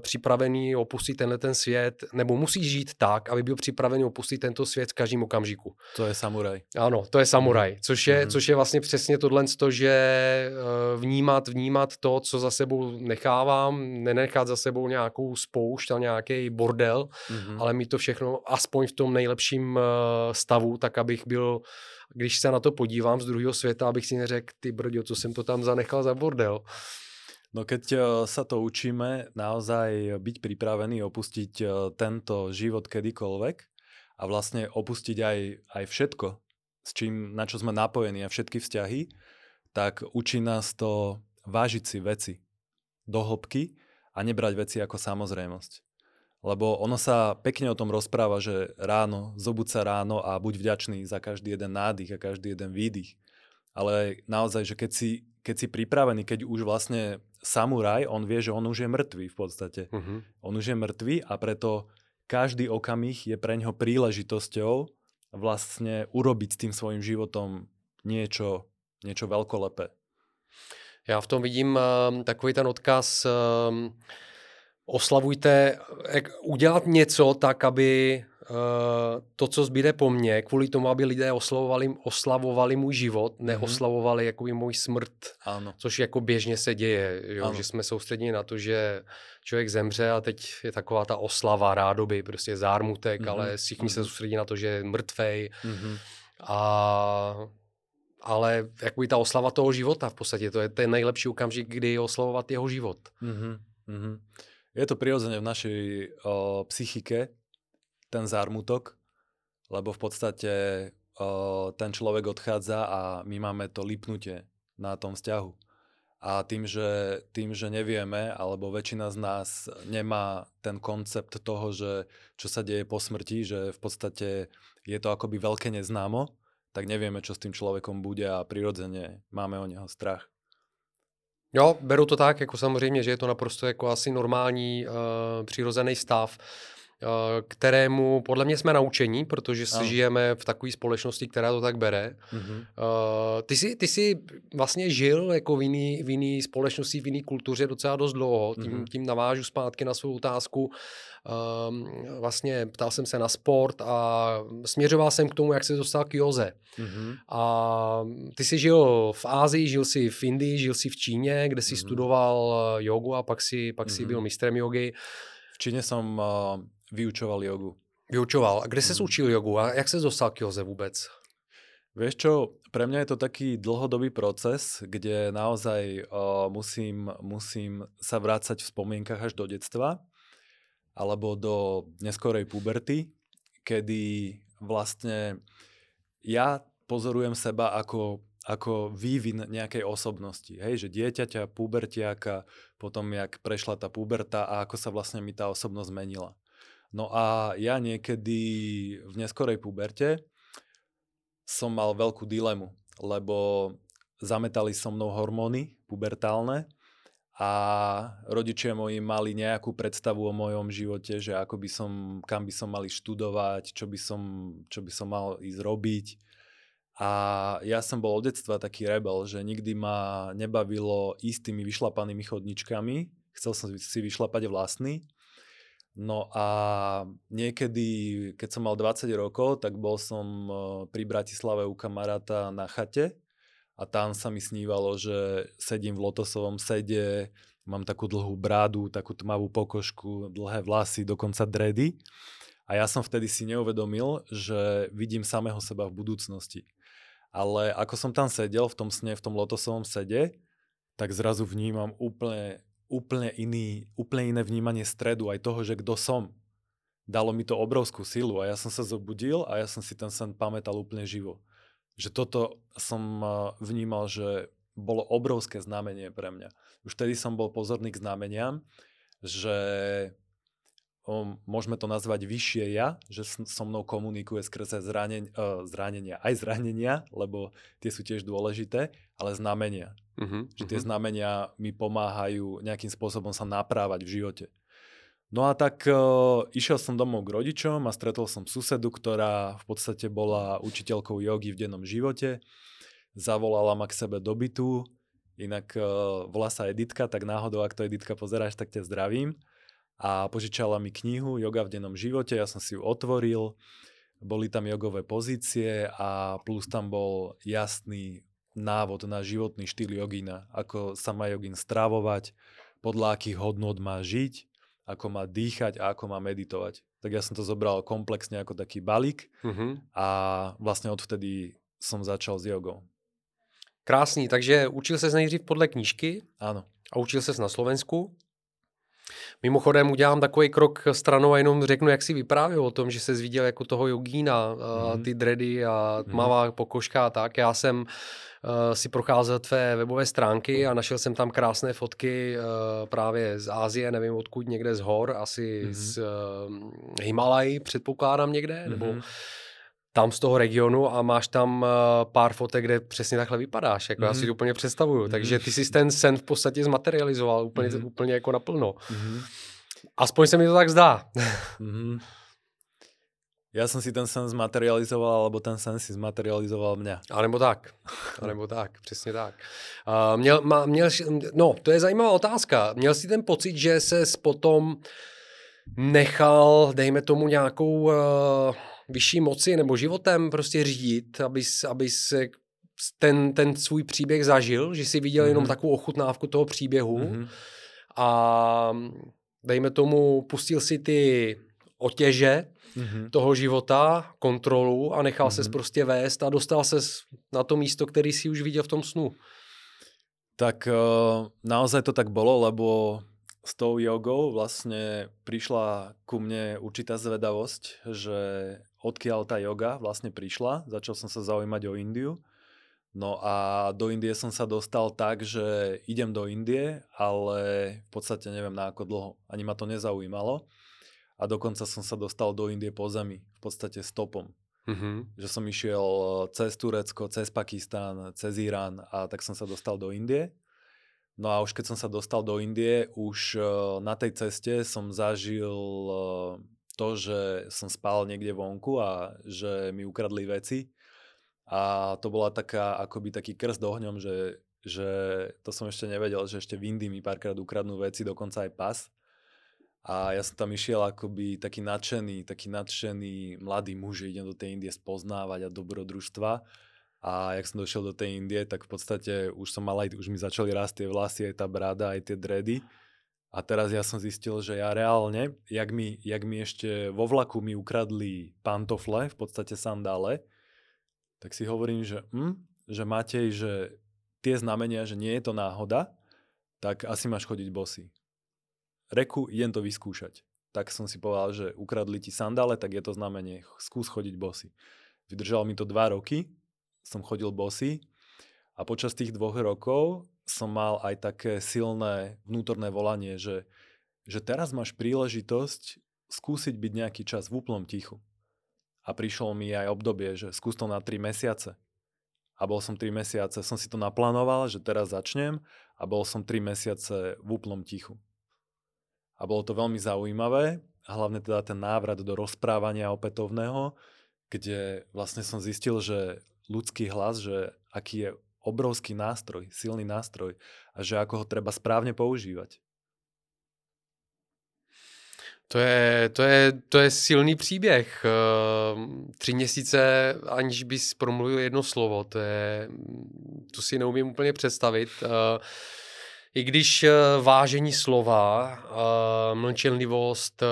připravený opustit tenhle ten svět, nebo musí žít tak, aby byl připravený opustit tento svět v každém okamžiku. To je samuraj. Ano, to je samuraj, mhm. což je, mm-hmm. což je vlastně přesně tohle, že uh, vnímat, vnímat to, co za sebou nechávám, nenechat za sebou nějakou spoušť a nějaký bord bordel, mm-hmm. ale mít to všechno aspoň v tom nejlepším uh, stavu, tak abych byl, když se na to podívám z druhého světa, abych si neřekl, ty brďo, co jsem to tam zanechal za bordel. No keď uh, sa to učíme naozaj byť pripravený opustiť tento život kedykoľvek a vlastne opustiť aj, aj všetko, s čím, na čo sme napojení a všetky vzťahy, tak učí nás to vážiť si veci do hĺbky a nebrať veci ako samozrejmosť. Lebo ono sa pekne o tom rozpráva, že ráno, zobud sa ráno a buď vďačný za každý jeden nádych a každý jeden výdych. Ale naozaj, že keď si, keď si pripravený, keď už vlastne samuraj, on vie, že on už je mŕtvý v podstate. Uh-huh. On už je mŕtvý a preto každý okamih je pre ňo príležitosťou vlastne urobiť s tým svojim životom niečo, niečo veľkolepé. Já v tom vidím uh, takový ten odkaz uh, oslavujte, jak udělat něco tak, aby to, co zbyde po mně, kvůli tomu, aby lidé oslavovali, oslavovali můj život, mhm. neoslavovali mm-hmm. jakoby můj smrt, ano. což jako běžně se děje, jo? že jsme soustředěni na to, že člověk zemře a teď je taková ta oslava rádoby, prostě zármutek, mm-hmm. ale všichni mm-hmm. se soustředí na to, že je mrtvej mm-hmm. a ale jakoby ta oslava toho života v podstatě, to je ten nejlepší okamžik, kdy oslavovat jeho život. Mm-hmm. Mm-hmm. Je to prirodzene v našej o, psychike, ten zármutok, lebo v podstate ten človek odchádza a my máme to lipnutie na tom vzťahu. A tým že, tým, že nevieme, alebo väčšina z nás nemá ten koncept toho, že čo sa deje po smrti, že v podstate je to akoby veľké neznámo, tak nevieme, čo s tým človekom bude a prirodzene máme o neho strach. Jo, beru to tak, jako samozřejmě, že je to naprosto jako asi normální, uh, přirozený stav. Eh, kterému podle mě jsme naučení, protože si ano. žijeme v takové společnosti, která to tak bere. Mm-hmm. Uh, ty, jsi, ty jsi vlastně žil jako v jiný, v jiný společnosti, v jiný kultuře docela dost dlouho. Tím, mm-hmm. tím navážu zpátky na svou otázku. Um, vlastně ptal jsem se na sport a směřoval jsem k tomu, jak se dostal k Joze. Mm-hmm. A ty jsi žil v Ázii, žil jsi v Indii, žil jsi v Číně, kde jsi mm-hmm. studoval jogu a pak si, pak si byl mistrem jogy. V Číně jsem uh, vyučoval jogu. Vyučoval. A kde sa mm. učil jogu a jak sa dostal k joze vôbec? Vieš čo, pre mňa je to taký dlhodobý proces, kde naozaj uh, musím, musím sa vrácať v spomienkach až do detstva alebo do neskorej puberty, kedy vlastne ja pozorujem seba ako, ako vývin nejakej osobnosti. Hej, že dieťaťa, pubertiaka, potom jak prešla tá puberta a ako sa vlastne mi tá osobnosť zmenila. No a ja niekedy v neskorej puberte som mal veľkú dilemu, lebo zametali so mnou hormóny pubertálne a rodičia moji mali nejakú predstavu o mojom živote, že ako by som, kam by som mali študovať, čo by som, čo by som mal ísť robiť. A ja som bol od detstva taký rebel, že nikdy ma nebavilo istými vyšlapanými chodničkami. Chcel som si vyšlapať vlastný. No a niekedy, keď som mal 20 rokov, tak bol som e, pri Bratislave u kamaráta na chate a tam sa mi snívalo, že sedím v lotosovom sede, mám takú dlhú brádu, takú tmavú pokožku, dlhé vlasy, dokonca dredy. A ja som vtedy si neuvedomil, že vidím samého seba v budúcnosti. Ale ako som tam sedel v tom sne, v tom lotosovom sede, tak zrazu vnímam úplne úplne, iný, úplne iné vnímanie stredu, aj toho, že kto som. Dalo mi to obrovskú silu a ja som sa zobudil a ja som si ten sen pamätal úplne živo. Že toto som vnímal, že bolo obrovské znamenie pre mňa. Už vtedy som bol pozorný k znameniam, že um, môžeme to nazvať vyššie ja, že so mnou komunikuje skrze zranen, uh, zranenia, aj zranenia, lebo tie sú tiež dôležité, ale znamenia. Uh-huh, že tie uh-huh. znamenia mi pomáhajú nejakým spôsobom sa naprávať v živote. No a tak uh, išiel som domov k rodičom a stretol som susedu, ktorá v podstate bola učiteľkou jogy v dennom živote. Zavolala ma k sebe do bytu, inak uh, volá sa Editka, tak náhodou, ak to Editka pozeráš, tak ťa zdravím. A požičala mi knihu Yoga v dennom živote, ja som si ju otvoril, boli tam jogové pozície a plus tam bol jasný návod na životný štýl jogína, ako sa má jogín stravovať, podľa akých hodnot má žiť, ako má dýchať a ako má meditovať. Tak ja som to zobral komplexne ako taký balík uh-huh. a vlastne odvtedy som začal s jogou. Krásný, takže učil se nejdřív podle knížky. Ano. A učil se na Slovensku. Mimochodem udělám takový krok stranou a jenom řeknu, jak si vyprávěl o tom, že se viděl jako toho jogína, mm. ty dready a tmavá mm. pokožka a tak. Já jsem uh, si procházel tvé webové stránky a našel jsem tam krásné fotky uh, právě z Ázie, nevím odkud, někde z hor, asi mm. z uh, Himalají, předpokládám někde, mm. nebo tam z toho regionu a máš tam uh, pár fotek, kde přesně takhle vypadáš, jako mm. já si to úplně představuju. Mm. Takže ty si ten sen v podstatě zmaterializoval úplně, mm. úplně jako naplno. Mm. Aspoň se mi to tak zdá. Mm. Ja som si ten sen zmaterializoval, alebo ten sen si zmaterializoval mňa. A nebo tak. A nebo tak, přesně tak. Uh, měl, má, měl, no, to je zajímavá otázka. Měl jsi ten pocit, že se potom nechal, dejme tomu nějakou uh, vyšší moci nebo životem prostě řídit, abys, abys ten, ten svůj příběh zažil, že si viděl mm-hmm. jenom mhm. takovou ochutnávku toho příběhu mm-hmm. a dejme tomu, pustil si ty otěže mm-hmm. toho života, kontrolu a nechal mm-hmm. ses prostě vést a dostal ses na to místo, který si už viděl v tom snu. Tak uh, naozaj to tak bolo, lebo s tou jogou vlastne prišla ku mne určitá zvedavosť, že odkiaľ tá yoga vlastne prišla. Začal som sa zaujímať o Indiu. No a do Indie som sa dostal tak, že idem do Indie, ale v podstate neviem na ako dlho. Ani ma to nezaujímalo. A dokonca som sa dostal do Indie po zemi, v podstate stopom. Mm-hmm. Že som išiel cez Turecko, cez Pakistán, cez Irán a tak som sa dostal do Indie. No a už keď som sa dostal do Indie, už na tej ceste som zažil to, že som spal niekde vonku a že mi ukradli veci. A to bola taká, akoby taký krst ohňom, že, že to som ešte nevedel, že ešte v Indii mi párkrát ukradnú veci, dokonca aj pas. A ja som tam išiel akoby taký nadšený, taký nadšený mladý muž, idem do tej Indie spoznávať a dobrodružstva. A jak som došiel do tej Indie, tak v podstate už som mal aj, už mi začali rásť tie vlasy, aj tá brada, aj tie dredy. A teraz ja som zistil, že ja reálne, jak mi, jak mi ešte vo vlaku mi ukradli pantofle, v podstate sandále, tak si hovorím, že, hm, že Matej, že tie znamenia, že nie je to náhoda, tak asi máš chodiť bosy. Reku, idem to vyskúšať. Tak som si povedal, že ukradli ti sandále, tak je to znamenie, skús chodiť bosy. Vydržalo mi to dva roky, som chodil bosy a počas tých dvoch rokov som mal aj také silné vnútorné volanie, že, že teraz máš príležitosť skúsiť byť nejaký čas v úplnom tichu. A prišlo mi aj obdobie, že skús to na 3 mesiace. A bol som 3 mesiace, som si to naplánoval, že teraz začnem a bol som 3 mesiace v úplnom tichu. A bolo to veľmi zaujímavé, hlavne teda ten návrat do rozprávania opätovného, kde vlastne som zistil, že ľudský hlas, že aký je obrovský nástroj, silný nástroj a že ako ho treba správne používať. To je, to, je, to je silný příběh. Ehm, tři měsíce, aniž bys promluvil jedno slovo, to, je, to si neumím úplně představit. Ehm, I když eh, vážení slova, ehm, mlčenlivost,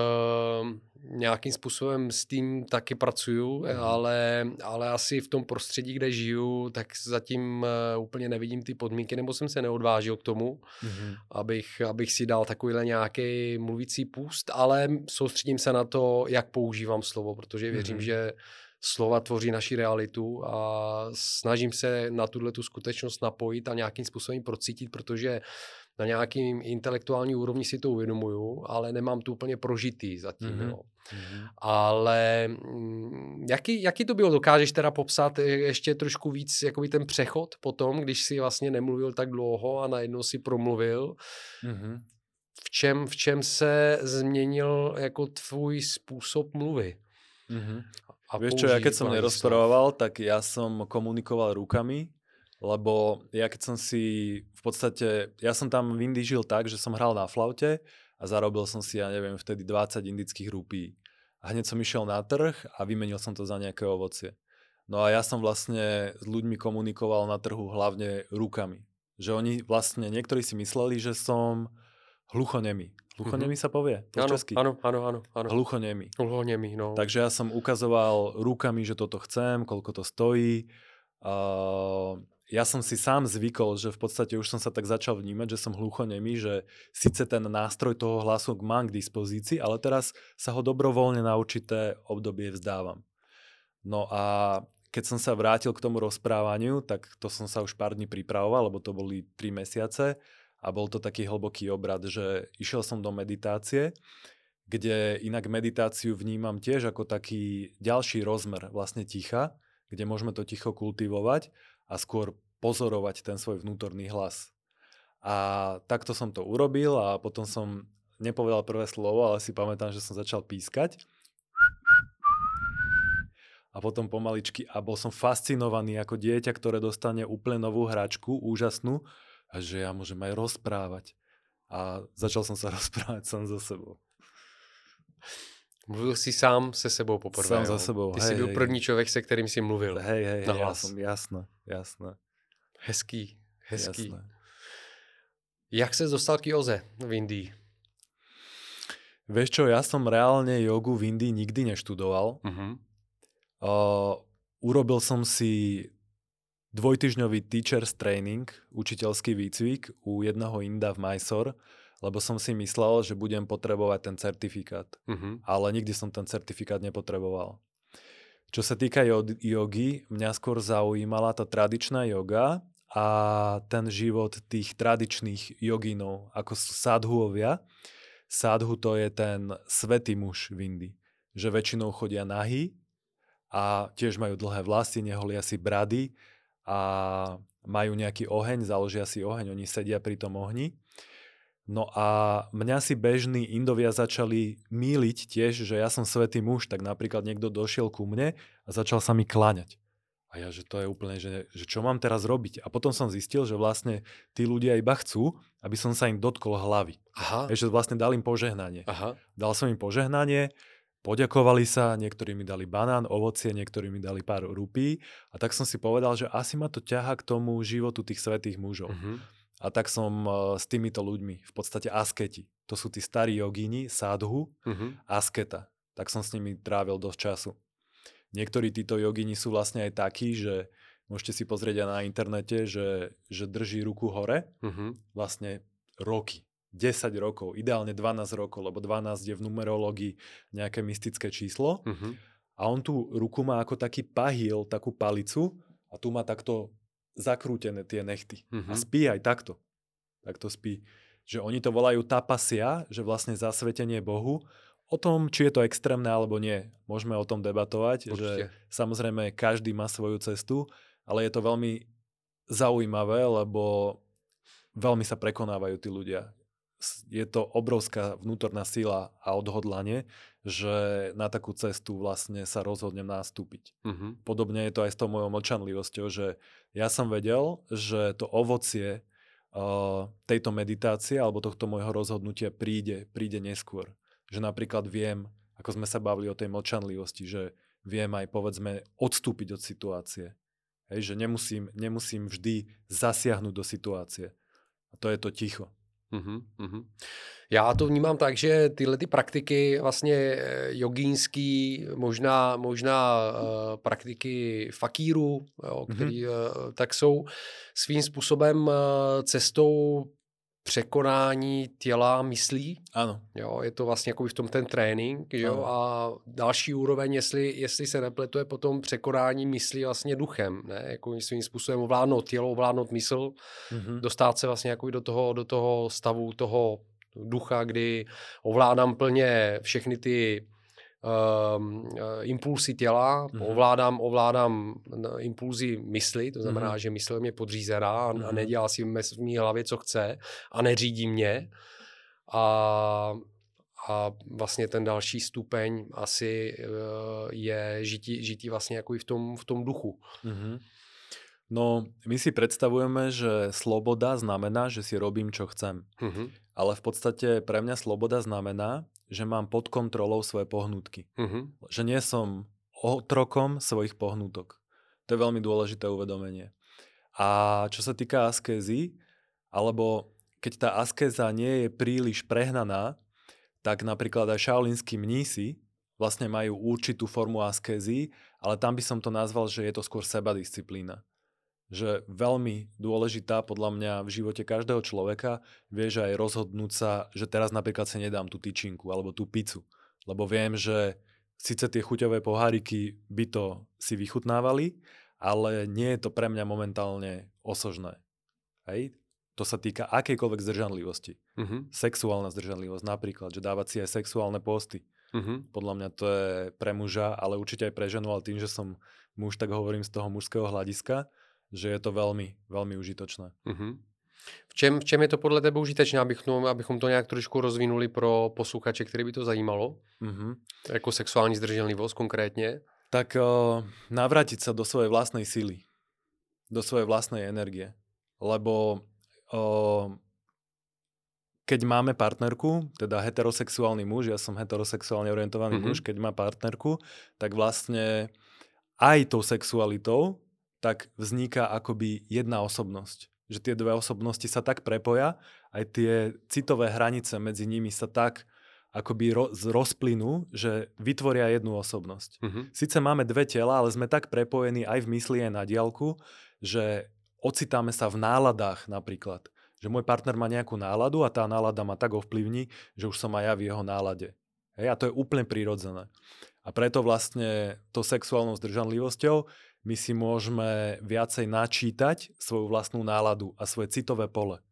nějakým způsobem s tím taky pracuju, mm. ale, ale asi v tom prostředí, kde žiju, tak zatím uh, úplně nevidím ty podmínky, nebo jsem se neodvážil k tomu, mm. abych, abych si dal takovýhle nějaký mluvící půst, ale soustředím se na to, jak používám slovo, protože věřím, mm. že slova tvoří naši realitu a snažím se na tuhle tu skutečnost napojit a nějakým způsobem procítit, protože na nějakým intelektuální úrovni si to uvědomuju, ale nemám to úplně prožitý zatím. Mm-hmm. Jo. Mm-hmm. Ale mm, jaký, jaký to bylo? Dokážeš teda popsat ještě trošku víc jakoby ten přechod potom, když si vlastně nemluvil tak dlouho a najednou si promluvil? Mm-hmm. V čem, v čem se změnil jako tvůj způsob mluvy? Mm-hmm. A Vieš čo, ja keď som nerozprával, tak ja som komunikoval rukami lebo ja keď som si v podstate, ja som tam v Indii žil tak, že som hral na flaute a zarobil som si, ja neviem, vtedy 20 indických rupí. A hneď som išiel na trh a vymenil som to za nejaké ovocie. No a ja som vlastne s ľuďmi komunikoval na trhu hlavne rukami. Že oni vlastne, niektorí si mysleli, že som hluchonemý. Hluchonemý mm-hmm. sa povie po česky? Áno, áno, áno. áno. Hluchonemý. Hluchonemý, no. Takže ja som ukazoval rukami, že toto chcem, koľko to stojí. Uh, ja som si sám zvykol, že v podstate už som sa tak začal vnímať, že som hluchonemý, že síce ten nástroj toho hlasu mám k dispozícii, ale teraz sa ho dobrovoľne na určité obdobie vzdávam. No a keď som sa vrátil k tomu rozprávaniu, tak to som sa už pár dní pripravoval, lebo to boli 3 mesiace a bol to taký hlboký obrad, že išiel som do meditácie, kde inak meditáciu vnímam tiež ako taký ďalší rozmer vlastne ticha, kde môžeme to ticho kultivovať a skôr pozorovať ten svoj vnútorný hlas. A takto som to urobil a potom som nepovedal prvé slovo, ale si pamätám, že som začal pískať. A potom pomaličky a bol som fascinovaný ako dieťa, ktoré dostane úplne novú hračku, úžasnú, a že ja môžem aj rozprávať. A začal som sa rozprávať sám so sebou. Mluvil si sám se sebou poprvé. Sám za sebou. Ty hej, jsi byl hej. první člověk, se kterým si mluvil. Hej, hej, hej, ja som, jasné, jasné. Hezký, hezký. Jasné. Jak se dostal k joze v Indii? Vieš čo, ja som reálne jogu v Indii nikdy neštudoval. Uh-huh. Uh, urobil som si dvojtyžňový teacher's training, učiteľský výcvik u jedného Inda v Mysore, lebo som si myslel, že budem potrebovať ten certifikát. Uh-huh. Ale nikdy som ten certifikát nepotreboval. Čo sa týka jogy, mňa skôr zaujímala tá tradičná joga a ten život tých tradičných joginov, ako sú sadhuovia. Sadhu to je ten svetý muž v Indii, že väčšinou chodia nahý a tiež majú dlhé vlasy, neholia si brady a majú nejaký oheň, založia si oheň, oni sedia pri tom ohni. No a mňa si bežní Indovia začali míliť tiež, že ja som svetý muž, tak napríklad niekto došiel ku mne a začal sa mi kláňať. A ja, že to je úplne, že, že čo mám teraz robiť? A potom som zistil, že vlastne tí ľudia iba chcú, aby som sa im dotkol hlavy. Aha. že vlastne dal im požehnanie. Aha. Dal som im požehnanie, poďakovali sa, niektorí mi dali banán, ovocie, niektorí mi dali pár rupí a tak som si povedal, že asi ma to ťaha k tomu životu tých svetých mužov. Uh-huh. A tak som uh, s týmito ľuďmi, v podstate asketi. To sú tí starí jogíni, sádhu, uh-huh. asketa. Tak som s nimi trávil dosť času. Niektorí títo jogíni sú vlastne aj takí, že môžete si pozrieť aj na internete, že, že drží ruku hore uh-huh. vlastne roky. 10 rokov, ideálne 12 rokov, lebo 12 je v numerológii nejaké mystické číslo. Uh-huh. A on tú ruku má ako taký pahil, takú palicu a tu má takto zakrútené tie nechty. Mm-hmm. A mhm. spí aj takto. Takto spí. Že oni to volajú tapasia, že vlastne zasvetenie Bohu. O tom, či je to extrémne alebo nie, môžeme o tom debatovať, Určite. že samozrejme každý má svoju cestu, ale je to veľmi zaujímavé, lebo veľmi sa prekonávajú tí ľudia. Je to obrovská vnútorná sila a odhodlanie, že na takú cestu vlastne sa rozhodnem nastúpiť. Uh-huh. Podobne je to aj s tou mojou mlčanlivosťou, že ja som vedel, že to ovocie uh, tejto meditácie alebo tohto môjho rozhodnutia príde, príde neskôr. Že napríklad viem, ako sme sa bavili o tej mlčanlivosti, že viem aj povedzme odstúpiť od situácie. Hej, že nemusím, nemusím vždy zasiahnuť do situácie. A to je to ticho. Uh-huh, uh-huh. Já to vnímám tak, že tyhle ty praktiky vlastně eh, jogínský, možná, možná uh, praktiky fakíru, jo, mhm. který, mm-hmm. uh, tak jsou svým způsobem uh, cestou překonání těla myslí. Ano. Jo, je to vlastně jako v tom ten trénink, jo, a další úroveň, jestli, jestli se nepletu, je potom překonání myslí vlastně duchem, ne, jako svým způsobem ovládnout tělo, ovládnout mysl, mm-hmm. dostat se vlastně jako do toho, do toho stavu toho ducha, kdy ovládám plně všechny ty um, impulsy těla, mm-hmm. ovládám, ovládám impulzy mysli, to znamená, mm-hmm. že mysl mě podřízená mm-hmm. a mhm. nedělá si v mé hlavě, co chce a neřídí mě. A, a vlastně ten další stupeň asi uh, je žití, žití vlastně jako i v tom, v tom duchu. Mm-hmm. No, my si predstavujeme, že sloboda znamená, že si robím, čo chcem. Uh-huh. Ale v podstate pre mňa sloboda znamená, že mám pod kontrolou svoje pohnutky. Uh-huh. Že nie som otrokom svojich pohnutok. To je veľmi dôležité uvedomenie. A čo sa týka askézy, alebo keď tá askéza nie je príliš prehnaná, tak napríklad aj šaolínsky mnísi vlastne majú určitú formu askézy, ale tam by som to nazval, že je to skôr sebadisciplína že veľmi dôležitá podľa mňa v živote každého človeka, vieš aj rozhodnúť sa, že teraz napríklad si nedám tú tyčinku alebo tú pizzu, lebo viem, že síce tie chuťové poháriky by to si vychutnávali, ale nie je to pre mňa momentálne osožné. Hej? To sa týka akejkoľvek zdržanlivosti. Uh-huh. Sexuálna zdržanlivosť napríklad, že dávať si aj sexuálne posty. Uh-huh. Podľa mňa to je pre muža, ale určite aj pre ženu, ale tým, že som muž, tak hovorím z toho mužského hľadiska že je to velmi, velmi užitočné. Mm-hmm. V čem, v čem je to podle tebe užitečné, abychom, abychom to nějak trošku rozvinuli pro posluchače, který by to zajímalo? Mm-hmm. Jako sexuální zdrženlivost konkrétně? Tak uh, navrátiť sa do svojej vlastnej sily, do svojej vlastnej energie. Lebo uh, keď máme partnerku, teda heterosexuálny muž, ja som heterosexuálne orientovaný mm-hmm. muž, keď má partnerku, tak vlastne aj tou sexualitou tak vzniká akoby jedna osobnosť. Že tie dve osobnosti sa tak prepoja, aj tie citové hranice medzi nimi sa tak akoby ro- rozplynú, že vytvoria jednu osobnosť. Uh-huh. Sice máme dve tela, ale sme tak prepojení aj v mysli, aj na diálku, že ocitáme sa v náladách napríklad. Že môj partner má nejakú náladu a tá nálada ma tak ovplyvní, že už som aj ja v jeho nálade. Hej, a to je úplne prirodzené. A preto vlastne to sexuálnou zdržanlivosťou my si môžeme viacej načítať svoju vlastnú náladu a svoje citové pole.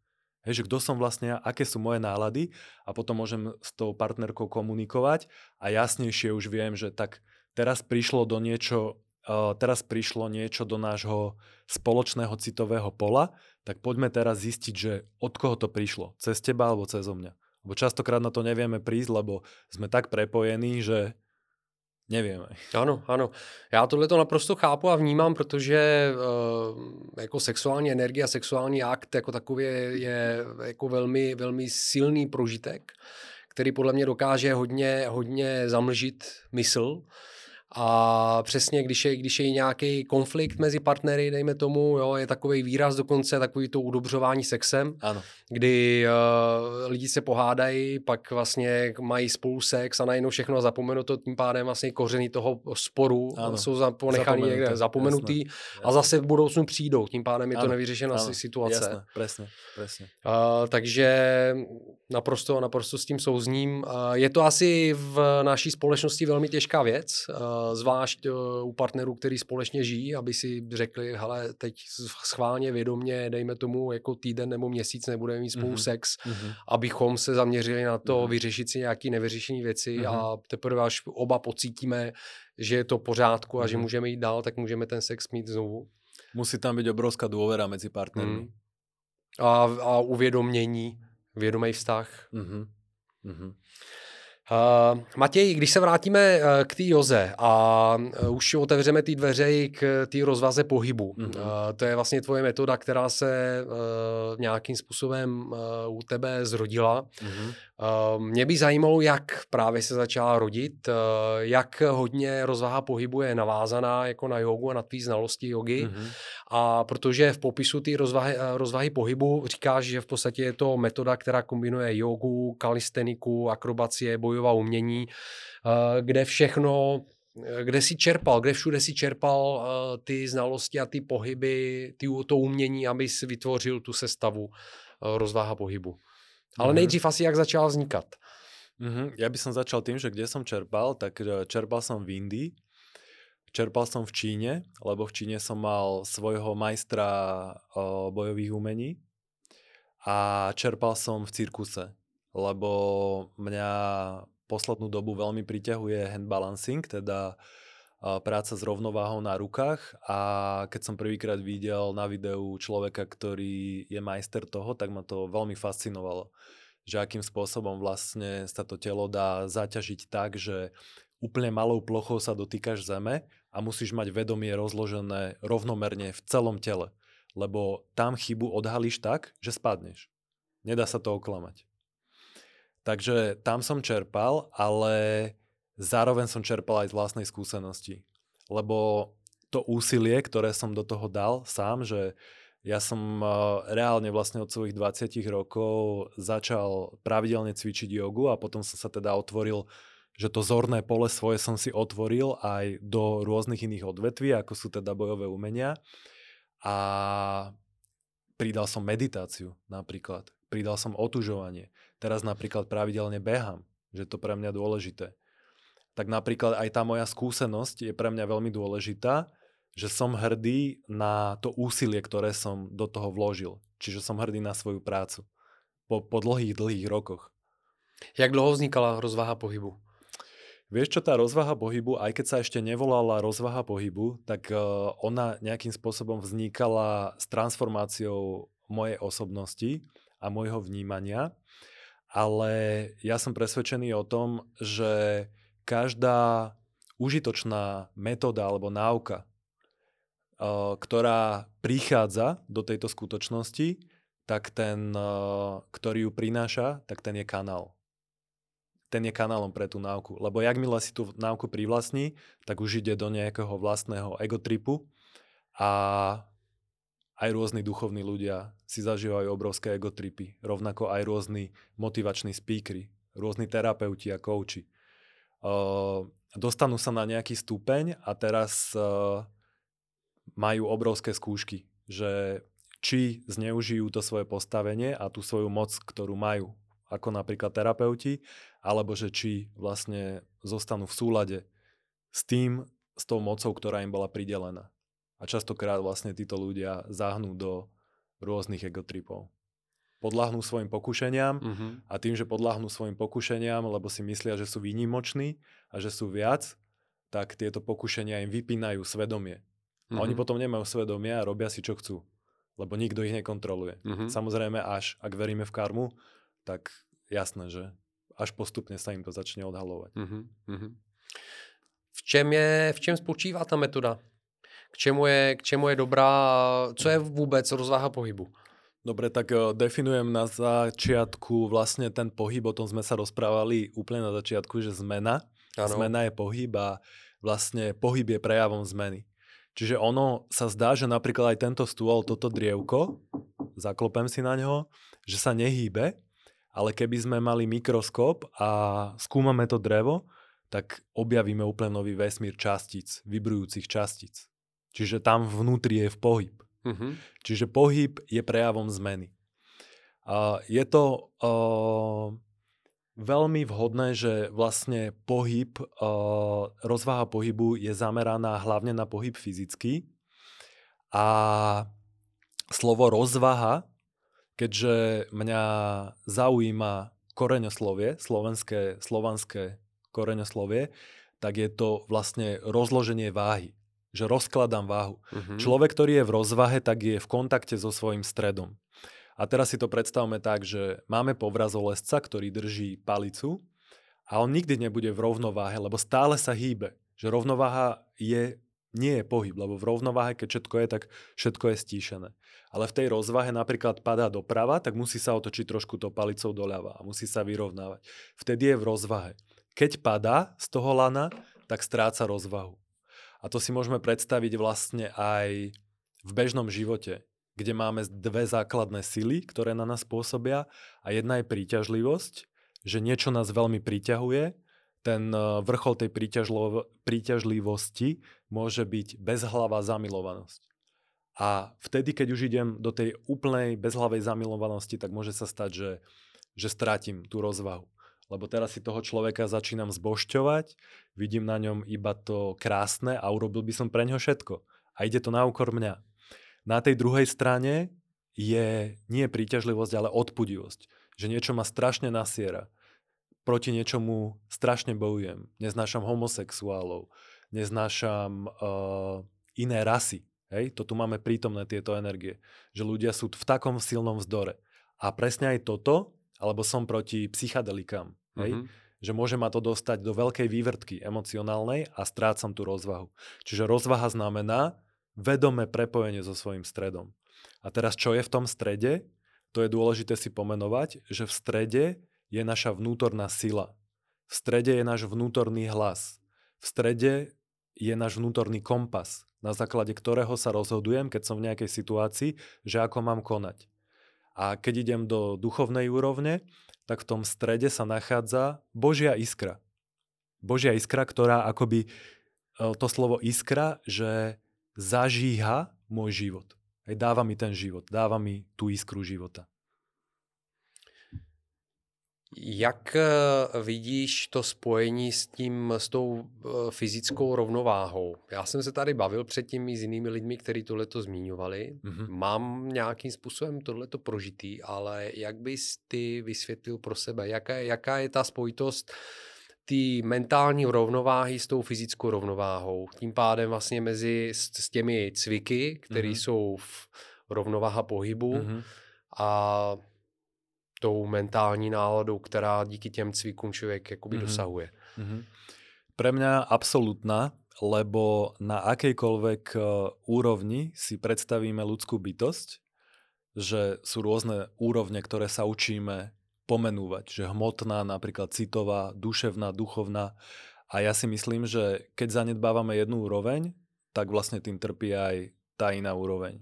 Hej, že kto som vlastne aké sú moje nálady a potom môžem s tou partnerkou komunikovať a jasnejšie už viem, že tak teraz prišlo do niečo, uh, teraz prišlo niečo do nášho spoločného citového pola, tak poďme teraz zistiť, že od koho to prišlo, cez teba alebo cez mňa. Lebo častokrát na to nevieme prísť, lebo sme tak prepojení, že Nevíme. Ano, ano. Já tohle to naprosto chápu a vnímám, protože uh, jako sexuální energie a sexuální akt jako takový je jako velmi, velmi silný prožitek, který podle mě dokáže hodně, hodně zamlžit mysl a přesně, když je, když je nějaký konflikt mezi partnery, dejme tomu, jo, je takový výraz dokonce, takový to udobřování sexem, ano. kdy uh, lidi se pohádají, pak vlastně mají spolu sex a najednou všechno zapomenuto, tím pádem vlastně kořeny toho sporu ano. jsou ponechaný někde zapomenutý jasné, a zase v budoucnu přijdou, tím pádem je ano. to nevyřešená ano. situace. Jasné, presne, presne. Uh, takže naprosto, naprosto s tím souzním. Je to asi v naší společnosti velmi těžká věc, uh, zvlášť eh, u partnerů, který společně žijí, aby si řekli, hele, teď schválně, vědomě, dejme tomu jako týden nebo měsíc nebudeme mít spolu mm-hmm. sex, mm-hmm. abychom se zaměřili na to mm-hmm. vyřešit si nějaké nevyřešené věci mm-hmm. a teprve až oba pocítíme, že je to pořádku mm-hmm. a že mhm. můžeme jít dál, tak můžeme ten sex mít znovu. Musí tam být obrovská důvěra mezi partnery. Mm. A, a uvědomění, vědomý vztah. Mm-hmm. Mm-hmm. Uh, Matěj, když se vrátíme uh, k té joze a uh, už otevřeme ty dveře k té rozvaze pohybu. Mm-hmm. Uh, to je vlastně tvoje metoda, která se uh, nějakým způsobem uh, u tebe zrodila. Mm-hmm. Uh, mě by zajímalo, jak právě se začala rodit, uh, jak hodně rozvaha pohybu je navázaná jako na jogu a na tvý znalosti jogy. Mm-hmm. A protože v popisu té rozvahy, rozvahy pohybu říkáš, že v podstatě je to metoda, která kombinuje jogu, kalisteniku, akrobacie, bojová umění, eh, kde všechno eh, kde si čerpal, kde všude si čerpal uh, ty znalosti a ty pohyby, ty, to umění, aby si vytvořil tu sestavu uh, rozváha pohybu. Ale mm-hmm. nejdřív asi jak začal vznikat. Mm-hmm. Ja by som začal tým, že kde som čerpal, tak čerpal som v Indii, Čerpal som v Číne, lebo v Číne som mal svojho majstra o, bojových umení a čerpal som v cirkuse, lebo mňa poslednú dobu veľmi priťahuje hand balancing, teda práca s rovnováhou na rukách a keď som prvýkrát videl na videu človeka, ktorý je majster toho, tak ma to veľmi fascinovalo že akým spôsobom vlastne sa to telo dá zaťažiť tak, že úplne malou plochou sa dotýkaš zeme a musíš mať vedomie rozložené rovnomerne v celom tele. Lebo tam chybu odhalíš tak, že spadneš. Nedá sa to oklamať. Takže tam som čerpal, ale zároveň som čerpal aj z vlastnej skúsenosti. Lebo to úsilie, ktoré som do toho dal sám, že ja som eh, reálne vlastne od svojich 20 rokov začal pravidelne cvičiť jogu a potom som sa teda otvoril že to zorné pole svoje som si otvoril aj do rôznych iných odvetví, ako sú teda bojové umenia. A pridal som meditáciu napríklad. Pridal som otužovanie. Teraz napríklad pravidelne behám, že to pre mňa dôležité. Tak napríklad aj tá moja skúsenosť je pre mňa veľmi dôležitá, že som hrdý na to úsilie, ktoré som do toho vložil. Čiže som hrdý na svoju prácu. Po, po dlhých, dlhých rokoch. Jak dlouho vznikala rozvaha pohybu? Vieš čo, tá rozvaha pohybu, aj keď sa ešte nevolala rozvaha pohybu, tak uh, ona nejakým spôsobom vznikala s transformáciou mojej osobnosti a môjho vnímania. Ale ja som presvedčený o tom, že každá užitočná metóda alebo náuka, uh, ktorá prichádza do tejto skutočnosti, tak ten, uh, ktorý ju prináša, tak ten je kanál ten je kanálom pre tú náuku. Lebo jakmile si tú náuku privlastní, tak už ide do nejakého vlastného egotripu a aj rôzni duchovní ľudia si zažívajú obrovské egotripy. Rovnako aj rôzni motivační speakery, rôzni terapeuti a kouči. Uh, dostanú sa na nejaký stupeň a teraz uh, majú obrovské skúšky, že či zneužijú to svoje postavenie a tú svoju moc, ktorú majú ako napríklad terapeuti, alebo že či vlastne zostanú v súlade s tým, s tou mocou, ktorá im bola pridelená. A častokrát vlastne títo ľudia zahnú do rôznych egotripov. Podľahnú svojim pokušeniam Mhm. a tým, že podľahnú svojim pokušeniam, lebo si myslia, že sú výnimoční a že sú viac, tak tieto pokušenia im vypínajú svedomie. A oni Mhm. potom nemajú svedomie a robia si, čo chcú. Lebo nikto ich nekontroluje. Mhm. Samozrejme, až ak veríme v karmu, tak jasné, že až postupne sa im to začne odhalovať. Mhm. V čem, je, v čem spočívá ta metoda? K čemu, je, k čemu je dobrá? Co je vůbec rozvaha pohybu? Dobre, tak eh, definujem na začiatku vlastne ten pohyb, o tom sme sa rozprávali úplne na začiatku, že zmena, Ano. zmena je pohyb a vlastne pohyb je prejavom zmeny. Čiže ono sa zdá, že napríklad aj tento stôl, toto drievko, zaklopem si na ňo, že sa nehýbe, ale keby sme mali mikroskop a skúmame to drevo, tak objavíme úplne nový vesmír častíc, vibrujúcich častíc. Čiže tam vnútri je v pohyb. Mhm. Čiže pohyb je prejavom zmeny. A je to uh, veľmi vhodné, že vlastne pohyb, uh, rozvaha pohybu je zameraná hlavne na pohyb fyzický a slovo rozvaha, keďže mňa zaujíma koreňoslovie, slovenské, slovanské koreňoslovie, tak je to vlastne rozloženie váhy. Že rozkladám váhu. Mhm. Človek, ktorý je v rozvahe, tak je v kontakte so svojím stredom. A teraz si to predstavme tak, že máme povrazolesca, ktorý drží palicu a on nikdy nebude v rovnováhe, lebo stále sa hýbe. Že rovnováha je, nie je pohyb, lebo v rovnováhe, keď všetko je, tak všetko je stíšené. Ale v tej rozvahe napríklad padá doprava, tak musí sa otočiť trošku to palicou doľava a musí sa vyrovnávať. Vtedy je v rozvahe. Keď padá z toho lana, tak stráca rozvahu. A to si môžeme predstaviť vlastne aj v bežnom živote, kde máme dve základné sily, ktoré na nás pôsobia a jedna je príťažlivosť, že niečo nás veľmi priťahuje, ten eh, vrchol tej príťažlo- príťažlivosti môže byť bezhlavá zamilovanosť. A vtedy, keď už idem do tej úplnej bezhlavej zamilovanosti, tak môže sa stať, že, že stratím tú rozvahu. Lebo teraz si toho človeka začínam zbošťovať, vidím na ňom iba to krásne a urobil by som pre ňo všetko. A ide to na úkor mňa. Na tej druhej strane je nie príťažlivosť, ale odpudivosť. Že niečo ma strašne nasiera. Proti niečomu strašne bojujem. Neznášam homosexuálov, neznášam uh, iné rasy. Hej? To tu máme prítomné tieto energie. Že ľudia sú v takom silnom vzdore. A presne aj toto, alebo som proti psychadelikám. Hej? Mhm. že môže ma to dostať do veľkej vývrtky emocionálnej a strácam tú rozvahu. Čiže rozvaha znamená vedomé prepojenie so svojím stredom. A teraz čo je v tom strede? To je dôležité si pomenovať, že v strede je naša vnútorná sila. V strede je náš vnútorný hlas. V strede je náš vnútorný kompas, na základe ktorého sa rozhodujem, keď som v nejakej situácii, že ako mám konať. A keď idem do duchovnej úrovne, tak v tom strede sa nachádza Božia iskra. Božia iskra, ktorá akoby, e, to slovo iskra, že zažíha môj život. Hej, dáva mi ten život, dáva mi tú iskru života. Jak eh, vidíš to spojení s tím, s tou eh, fyzickou rovnováhou? Já jsem se tady bavil předtím i s jinými lidmi, kteří tohleto zmiňovali. Mhm. Mám nějakým způsobem tohleto prožitý, ale jak bys ty vysvětlil pro sebe? Jaká, jaká je ta spojitost té mentální rovnováhy s tou fyzickou rovnováhou? Tím pádem vlastně mezi s, s těmi cviky, které Mhm. jsou v rovnováha pohybu Mhm. a tou mentální náladou, která díky těm cvikům člověk jakoby Mhm. dosahuje. Mhm. Pre mňa absolútna, lebo na akejkoľvek eh, úrovni si predstavíme ľudskú bytosť, že sú rôzne úrovne, ktoré sa učíme pomenúvať, že hmotná, napríklad citová, duševná, duchovná. A ja si myslím, že keď zanedbávame jednu úroveň, tak vlastne tým trpí aj tá iná úroveň.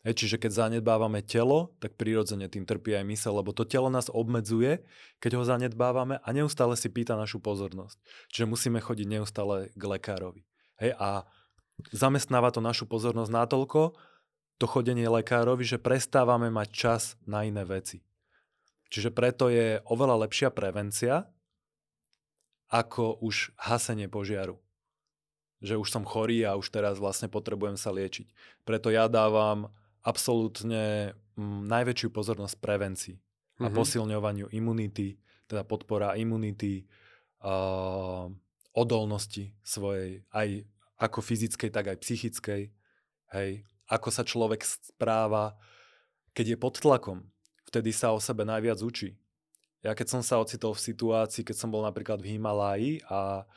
Hej, čiže keď zanedbávame telo, tak prirodzene tým trpí aj mysel, lebo to telo nás obmedzuje, keď ho zanedbávame a neustále si pýta našu pozornosť. Čiže musíme chodiť neustále k lekárovi. Hej, a zamestnáva to našu pozornosť natoľko, to chodenie lekárovi, že prestávame mať čas na iné veci. Čiže preto je oveľa lepšia prevencia, ako už hasenie požiaru. že už som chorý a už teraz vlastne potrebujem sa liečiť. Preto ja dávam absolútne m, najväčšiu pozornosť prevencii a Mhm. posilňovaniu imunity, teda podpora imunity, uh, odolnosti svojej, aj ako fyzickej, tak aj psychickej. Hej. Ako sa človek správa, keď je pod tlakom. Vtedy sa o sebe najviac učí. Ja keď som sa ocitol v situácii, keď som bol napríklad v Himaláji a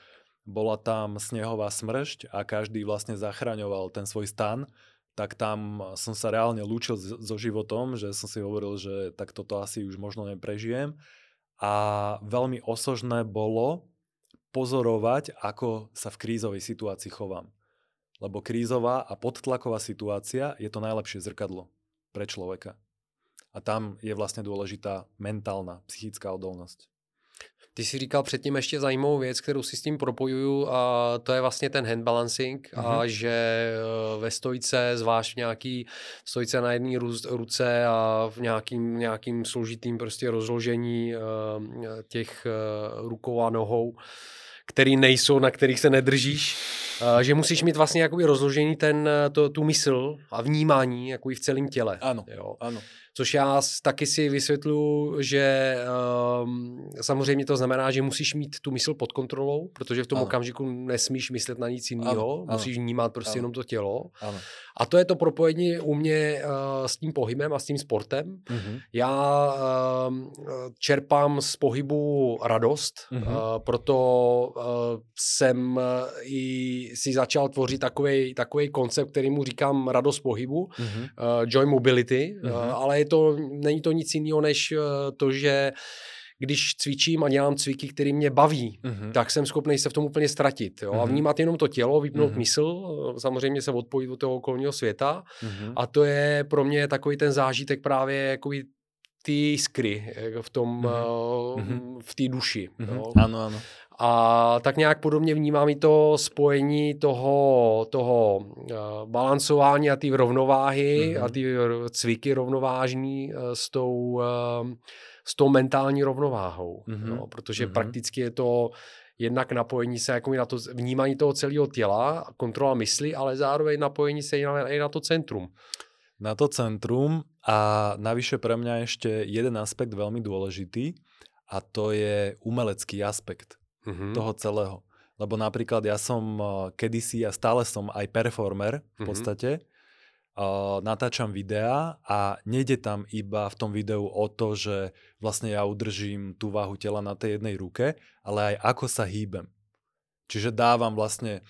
bola tam snehová smršť a každý vlastne zachraňoval ten svoj stan, tak tam som sa reálne lúčil so životom, že som si hovoril, že tak toto asi už možno neprežijem. A veľmi osožné bolo pozorovať, ako sa v krízovej situácii chovám. Lebo krízová a podtlaková situácia je to najlepšie zrkadlo pre človeka. A tam je vlastne dôležitá mentálna, psychická odolnosť. Ty si říkal předtím ještě zajímavou věc, kterou si s tím propojuju a to je vlastně ten hand balancing mm-hmm. a že eh, ve stojce, zvlášť v nějaký stojce na jedné ru- ruce a v nějakým, nějakým složitým prostě rozložení eh, těch eh, rukou a nohou, který nejsou, na kterých se nedržíš, že musíš mít vlastně jakoby rozložený ten, to, tu mysl a vnímání jakoby v celém těle. Áno, Jo. áno. Což já taky si vysvětluju, že um, samozřejmě to znamená, že musíš mít tu mysl pod kontrolou, protože v tom Ano. okamžiku nesmíš myslet na nic jiného, Ano, ano. musíš vnímat prostě Ano. jenom to tělo. áno. A to je to propojení u mě uh, s tím pohybem a s tím sportem. Mhm. Já um, čerpám z pohybu radost, Mhm. uh, proto uh, jsem uh, i si začal tvořit takový takový koncept, který mu říkám radost pohybu, Mhm. uh, joy mobility, uh, Mhm. ale je to, není to nic jiného, než uh, to, že když cvičím a dělám cviky, které mě baví, Mhm. tak jsem schopný se v tom úplně ztratit. Jo? A Mhm. vnímat jenom to tělo, vypnout Mhm. mysl, samozřejmě se odpojit od toho okolního světa. Mhm. A to je pro mě takový ten zážitek právě jakoby ty jiskry jako v tom, Mhm. Mhm. v té duši. Mhm. Jo? Áno, áno. A tak nějak podobně vnímám i to spojení toho, toho uh, balancování a té rovnováhy Mhm. a ty r- cviky rovnovážní uh, s tou, uh, s tou mentální rovnováhou. Mhm. Jo? Protože Mhm. prakticky je to jednak napojení se jako na to vnímání toho celého těla, kontrola mysli, ale zároveň napojení se i na, i na to centrum. Na to centrum a navyše pre mňa ešte jeden aspekt veľmi dôležitý a to je umelecký aspekt Mhm. toho celého. Lebo napríklad ja som eh, kedysi a stále som aj performer v Mhm. podstate. Uh, natáčam videá a nejde tam iba v tom videu o to, že vlastne ja udržím tú váhu tela na tej jednej ruke, ale aj ako sa hýbem. Čiže dávam vlastne,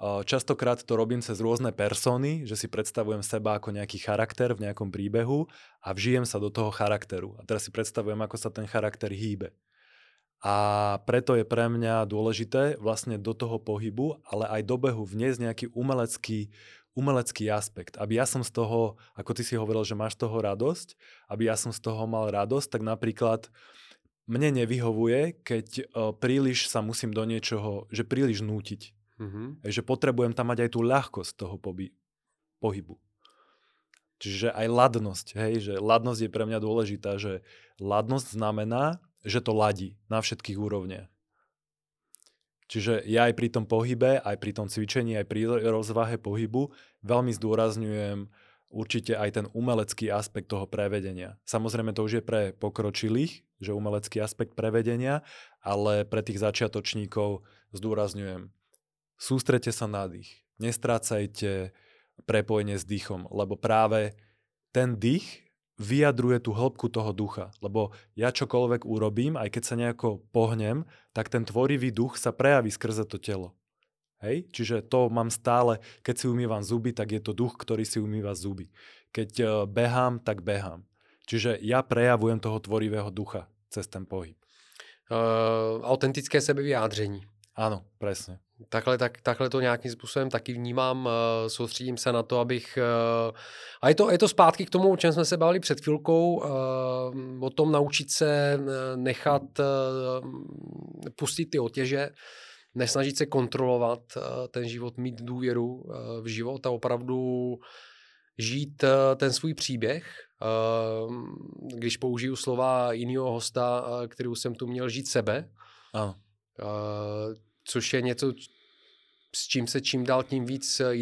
častokrát to robím cez rôzne persony, že si predstavujem seba ako nejaký charakter v nejakom príbehu a vžijem sa do toho charakteru. A teraz si predstavujem, ako sa ten charakter hýbe. A preto je pre mňa dôležité vlastne do toho pohybu, ale aj do behu vniesť nejaký umelecký, umelecký aspekt. Aby ja som z toho, ako ty si hovoril, že máš toho radosť, aby ja som z toho mal radosť, tak napríklad mne nevyhovuje, keď uh, príliš sa musím do niečoho, že príliš nútiť. Mhm. Hej, Že potrebujem tam mať aj tú ľahkosť toho poby, pohybu. Čiže aj ladnosť, hej, že ladnosť je pre mňa dôležitá, že ladnosť znamená, že to ladí na všetkých úrovniach. Čiže ja aj pri tom pohybe, aj pri tom cvičení, aj pri rozvahe pohybu veľmi zdôrazňujem určite aj ten umelecký aspekt toho prevedenia. Samozrejme to už je pre pokročilých, že umelecký aspekt prevedenia, ale pre tých začiatočníkov zdôrazňujem sústrete sa na dých, nestrácajte prepojenie s dýchom, lebo práve ten dých vyjadruje tú hĺbku toho ducha. Lebo ja čokoľvek urobím, aj keď sa nejako pohnem, tak ten tvorivý duch sa prejaví skrze to telo. Hej? Čiže to mám stále, keď si umývam zuby, tak je to duch, ktorý si umýva zuby. Keď uh, behám, tak behám. Čiže ja prejavujem toho tvorivého ducha cez ten pohyb. Uh, autentické sebevyjádření. Áno, presne. Takhle, tak, takhle to nějakým způsobem taky vnímám, uh, soustředím se na to, abych... Uh, a je to, je to zpátky k tomu, o čem jsme se bavili před chvilkou, uh, o tom naučit se nechat pustit ty otěže, nesnažit se kontrolovat ten život, mít důvěru v život a opravdu žít ten svůj příběh. Když použiju slova jiného hosta, kterou jsem tu měl, žít sebe, Áno. Což je něco, s čím se čím dál tím víc eh,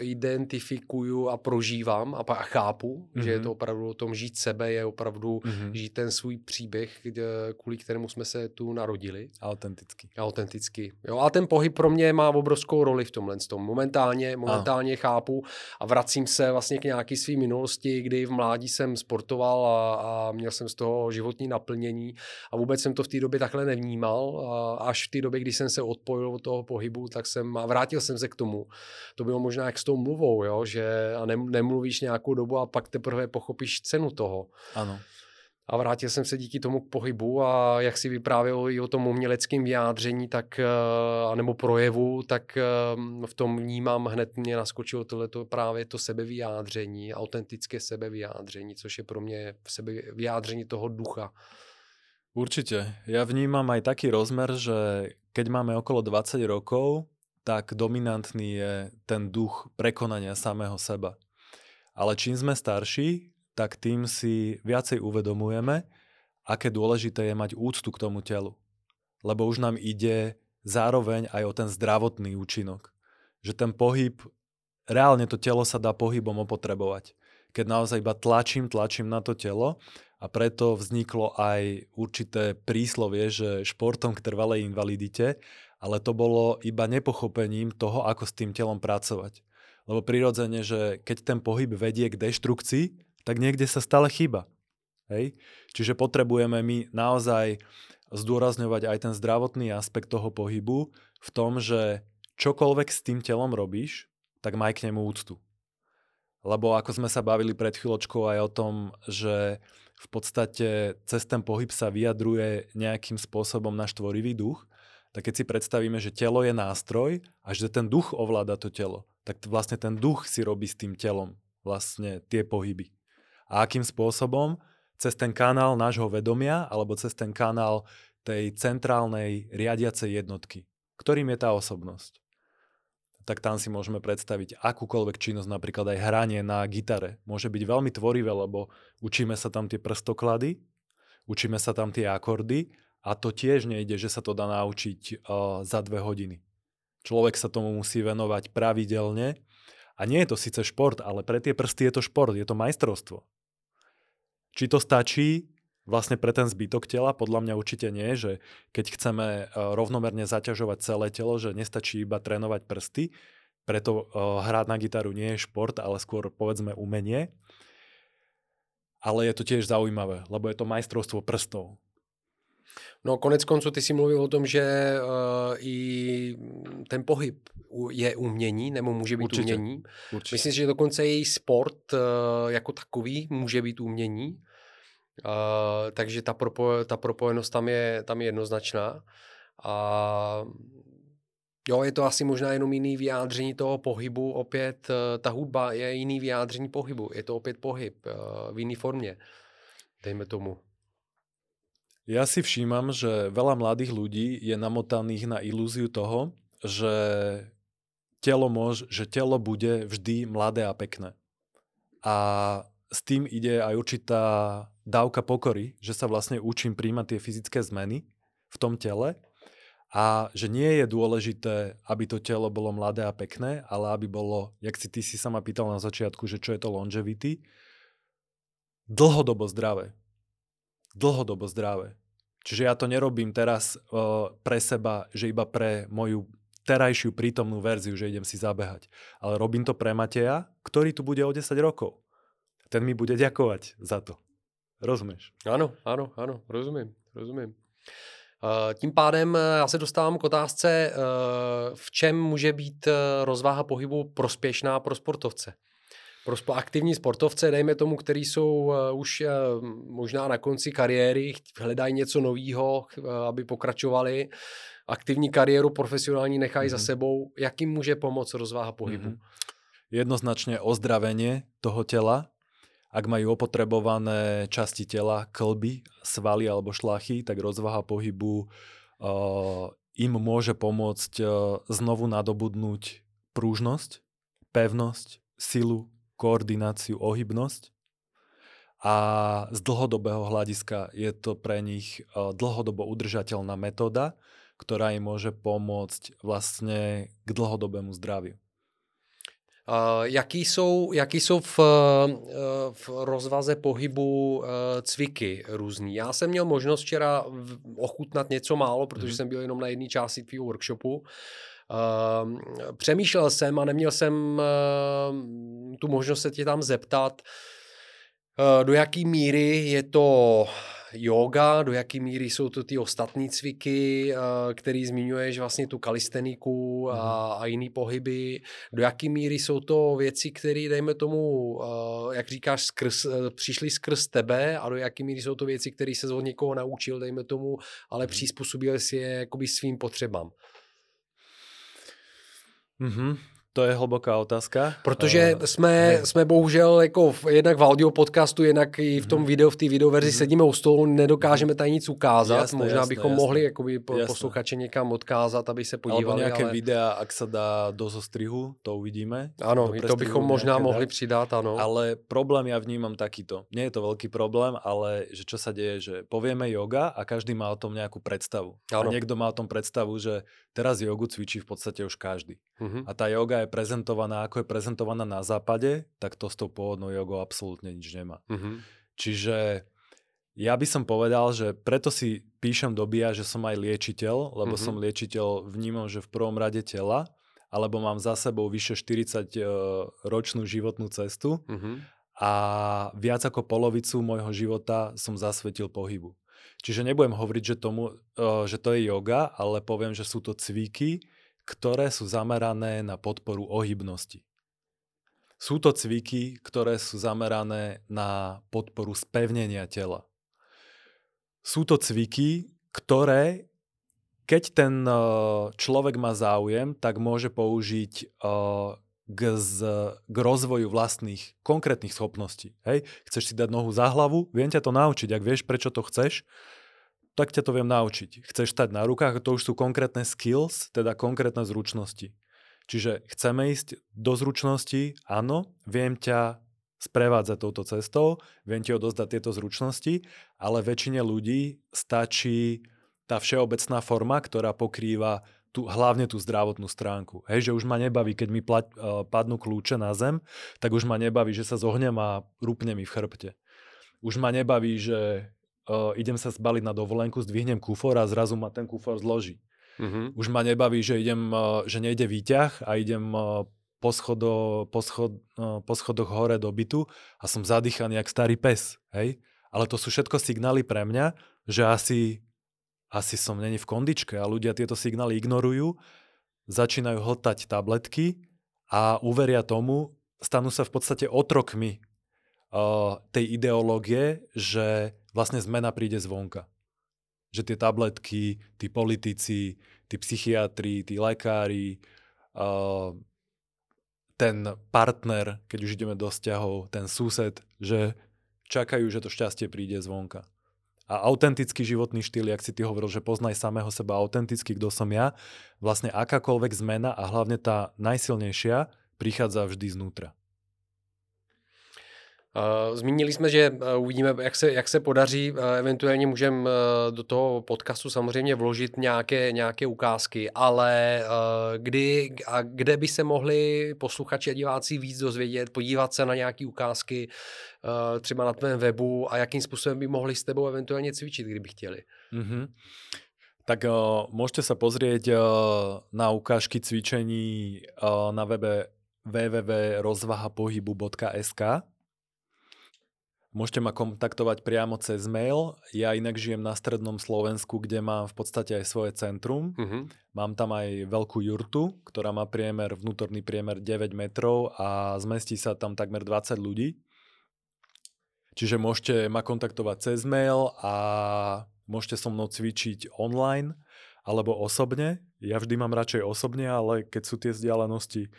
identifikuju a prožívám a, a chápu, mm-hmm. že je mhm. to opravdu o tom žít sebe, je opravdu mm-hmm. žít ten svůj příběh, kde, kvůli kterému jsme se tu narodili. Autentický. Autentický. Jo, a ten pohyb pro mě má obrovskou roli v tomhle tom. Momentálně, momentálně a. chápu a vracím se vlastně k nějaký své minulosti, kdy v mládí jsem sportoval a, a měl jsem z toho životní naplnění a vůbec jsem to v té době takhle nevnímal. A až v té době, kdy jsem se odpojil od toho pohybu, tak jsem a vrátil jsem se k tomu. To bylo možná jak s tou mluvou, jo? že a nemluvíš nějakou dobu a pak teprve pochopíš cenu toho. Ano. A vrátil jsem se díky tomu k pohybu a jak si vyprávěl i o tom uměleckém vyjádření, tak, eh, nebo projevu, tak eh, v tom vnímám, hned mě naskočilo tohleto právě to sebevyjádření, autentické sebevyjádření, což je pro mě sebevyjádření toho ducha. Určite. Ja vnímam aj taký rozmer, že keď máme okolo 20 rokov, tak dominantný je ten duch prekonania samého seba. Ale čím sme starší, tak tým si viacej uvedomujeme, aké dôležité je mať úctu k tomu telu. Lebo už nám ide zároveň aj o ten zdravotný účinok. Že ten pohyb, reálne to telo sa dá pohybom opotrebovať. Keď naozaj iba tlačím, tlačím na to telo a preto vzniklo aj určité príslovie, že športom k trvalej invalidite ale to bolo iba nepochopením toho, ako s tým telom pracovať. Lebo prirodzene, že keď ten pohyb vedie k deštrukcii, tak niekde sa stále chýba. Hej? Čiže potrebujeme my naozaj zdôrazňovať aj ten zdravotný aspekt toho pohybu v tom, že čokoľvek s tým telom robíš, tak maj k nemu úctu. Lebo ako sme sa bavili pred chvíľočkou aj o tom, že v podstate cez ten pohyb sa vyjadruje nejakým spôsobom náš tvorivý duch, tak keď si predstavíme, že telo je nástroj a že ten duch ovláda to telo, tak vlastne ten duch si robí s tým telom vlastne tie pohyby. A akým spôsobom? Cez ten kanál nášho vedomia alebo cez ten kanál tej centrálnej riadiacej jednotky. Ktorým je tá osobnosť? tak tam si môžeme predstaviť akúkoľvek činnosť, napríklad aj hranie na gitare. Môže byť veľmi tvorivé, lebo učíme sa tam tie prstoklady, učíme sa tam tie akordy a to tiež nejde, že sa to dá naučiť uh, za dve hodiny. Človek sa tomu musí venovať pravidelne. A nie je to síce šport, ale pre tie prsty je to šport, je to majstrovstvo. Či to stačí vlastne pre ten zbytok tela? Podľa mňa určite nie, že keď chceme rovnomerne zaťažovať celé telo, že nestačí iba trénovať prsty, preto hrať na gitaru nie je šport, ale skôr povedzme umenie. Ale je to tiež zaujímavé, lebo je to majstrovstvo prstov. No konec konců ty si mluvil o tom, že uh, i ten pohyb je umění, nebo může být Určitě. umění. Určitě. Myslím si, že dokonce i sport uh, jako takový může být umění. Uh, takže ta, propo, ta propojenost tam je, tam je jednoznačná. A jo, je to asi možná jenom jiný vyjádření toho pohybu. Opět ta hudba je jiný vyjádření pohybu. Je to opět pohyb v jiné formě, dejme tomu. Ja si všímam, že veľa mladých ľudí je namotaných na ilúziu toho, že telo, môž, že telo bude vždy mladé a pekné. A s tým ide aj určitá dávka pokory, že sa vlastne učím príjmať tie fyzické zmeny v tom tele a že nie je dôležité, aby to telo bolo mladé a pekné, ale aby bolo, jak si ty si sa ma pýtal na začiatku, že čo je to longevity, dlhodobo zdravé dlhodobo zdravé. Čiže ja to nerobím teraz uh, pre seba, že iba pre moju terajšiu prítomnú verziu, že idem si zabehať. Ale robím to pre Mateja, ktorý tu bude o 10 rokov. Ten mi bude ďakovať za to. Rozumieš? Ano, ano, ano, rozumím, rozumím. Uh, tím pádem eh, já se dostávám k otázce, uh, v čem může být rozváha pohybu prospěšná pro sportovce pro aktivní sportovce, dejme tomu, který jsou uh, už uh, možná na konci kariéry, hledají něco nového, uh, aby pokračovali, aktivní kariéru profesionální nechají mm-hmm. za mhm. sebou, jak jim může pomoct rozváha pohybu? Mm-hmm. Jednoznačne ozdravenie toho tela, ak majú opotrebované časti tela, klby, svaly alebo šlachy, tak rozvaha pohybu uh, im môže pomôcť uh, znovu nadobudnúť prúžnosť, pevnosť, silu, koordináciu, ohybnosť a z dlhodobého hľadiska je to pre nich e, dlhodobo udržateľná metóda, ktorá im môže pomôcť vlastne k dlhodobému zdraviu. Uh, jaký jsou, jaký jsou v, uh, v rozvaze pohybu cviky různý? Já jsem měl možnost včera ochutnat něco málo, protože mm. jsem byl jenom na jedné části tvýho workshopu. Uh, přemýšlel jsem a neměl jsem uh, tu možnost se tě tam zeptat, uh, do jaký míry je to yoga, do jaký míry jsou to ty ostatní cviky, eh, který zmiňuješ, vlastně tu kalisteniku a, mhm. a jiný pohyby, do jaký míry jsou to věci, které, dejme tomu, eh, jak říkáš, skrz, eh, přišly skrz tebe a do jaký míry jsou to věci, které se od někoho naučil, dejme tomu, ale mhm. přizpůsobil si je jakoby svým potřebám. Mm-hmm. To je hlboká otázka. Protože uh, jsme, jsme bohužel jako v, jednak v audio podcastu, jednak i v tom mm. video, v té videoverzi mm. sedíme u stolu, nedokážeme tady nic ukázat. Jasné, Možná jasné, bychom jasné. mohli jakoby po, posluchače někam odkázat, aby se podívali. Alebo nějaké ale... videa, ak se dá do zostrihu, to uvidíme. Ano, to bychom možná mohli dát. přidat, ano. Ale problém já vnímám takýto. Nie je to velký problém, ale že čo sa deje, že povieme yoga a každý má o tom nějakou představu. A někdo má o tom představu, že teraz jogu cvičí v podstate už každý. Uh-huh. A tá yoga je prezentovaná, ako je prezentovaná na západe, tak to s tou pôvodnou jogou absolútne nič nemá. Uh-huh. Čiže ja by som povedal, že preto si píšem do BIA, že som aj liečiteľ, lebo uh-huh. som liečiteľ, vnímam, že v prvom rade tela, alebo mám za sebou vyše 40 uh, ročnú životnú cestu uh-huh. a viac ako polovicu môjho života som zasvetil pohybu. Čiže nebudem hovoriť, že, tomu, že to je yoga, ale poviem, že sú to cviky, ktoré sú zamerané na podporu ohybnosti. Sú to cviky, ktoré sú zamerané na podporu spevnenia tela. Sú to cviky, ktoré, keď ten človek má záujem, tak môže použiť k, z, k rozvoju vlastných konkrétnych schopností. Hej? Chceš si dať nohu za hlavu, viem ťa to naučiť. Ak vieš, prečo to chceš, tak ťa to viem naučiť. Chceš stať na rukách, to už sú konkrétne skills, teda konkrétne zručnosti. Čiže chceme ísť do zručnosti, áno, viem ťa sprevádzať touto cestou, viem ti odozdať tieto zručnosti, ale väčšine ľudí stačí tá všeobecná forma, ktorá pokrýva tú, hlavne tú zdravotnú stránku. Hej, že už ma nebaví, keď mi pla, uh, padnú kľúče na zem, tak už ma nebaví, že sa zohnem a rúpne mi v chrbte. Už ma nebaví, že uh, idem sa zbaliť na dovolenku, zdvihnem kufor a zrazu ma ten kufor zloží. Mm-hmm. Už ma nebaví, že idem, uh, že nejde výťah a idem uh, po, schodo, po, schod, uh, po schodoch hore do bytu a som zadýchaný jak starý pes. Hej? Ale to sú všetko signály pre mňa, že asi asi som není v kondičke a ľudia tieto signály ignorujú, začínajú hltať tabletky a uveria tomu, stanú sa v podstate otrokmi uh, tej ideológie, že vlastne zmena príde zvonka. Že tie tabletky, tí politici, tí psychiatri, tí lekári, uh, ten partner, keď už ideme do vzťahov, ten sused, že čakajú, že to šťastie príde zvonka. A autentický životný štýl, jak si ty hovoril, že poznaj samého seba autenticky, kto som ja, vlastne akákoľvek zmena a hlavne tá najsilnejšia prichádza vždy znútra. Zmínili jsme, že uvidíme, jak se, jak se podaří. Eventuálně můžeme do toho podcastu samozřejmě vložit nějaké, nějaké ukázky, ale kdy a kde by se mohli posluchači a diváci víc dozvědět, podívat se na nějaké ukázky třeba na tvém webu a jakým způsobem by mohli s tebou eventuálně cvičit, kdyby chtěli. Mm-hmm. Tak uh, môžete sa pozrieť uh, na ukážky cvičení uh, na webe www.rozvahapohybu.sk Môžete ma kontaktovať priamo cez mail. Ja inak žijem na strednom Slovensku, kde mám v podstate aj svoje centrum. Uh-huh. Mám tam aj veľkú jurtu, ktorá má priemer, vnútorný priemer 9 metrov a zmestí sa tam takmer 20 ľudí. Čiže môžete ma kontaktovať cez mail a môžete so mnou cvičiť online alebo osobne. Ja vždy mám radšej osobne, ale keď sú tie vzdialenosti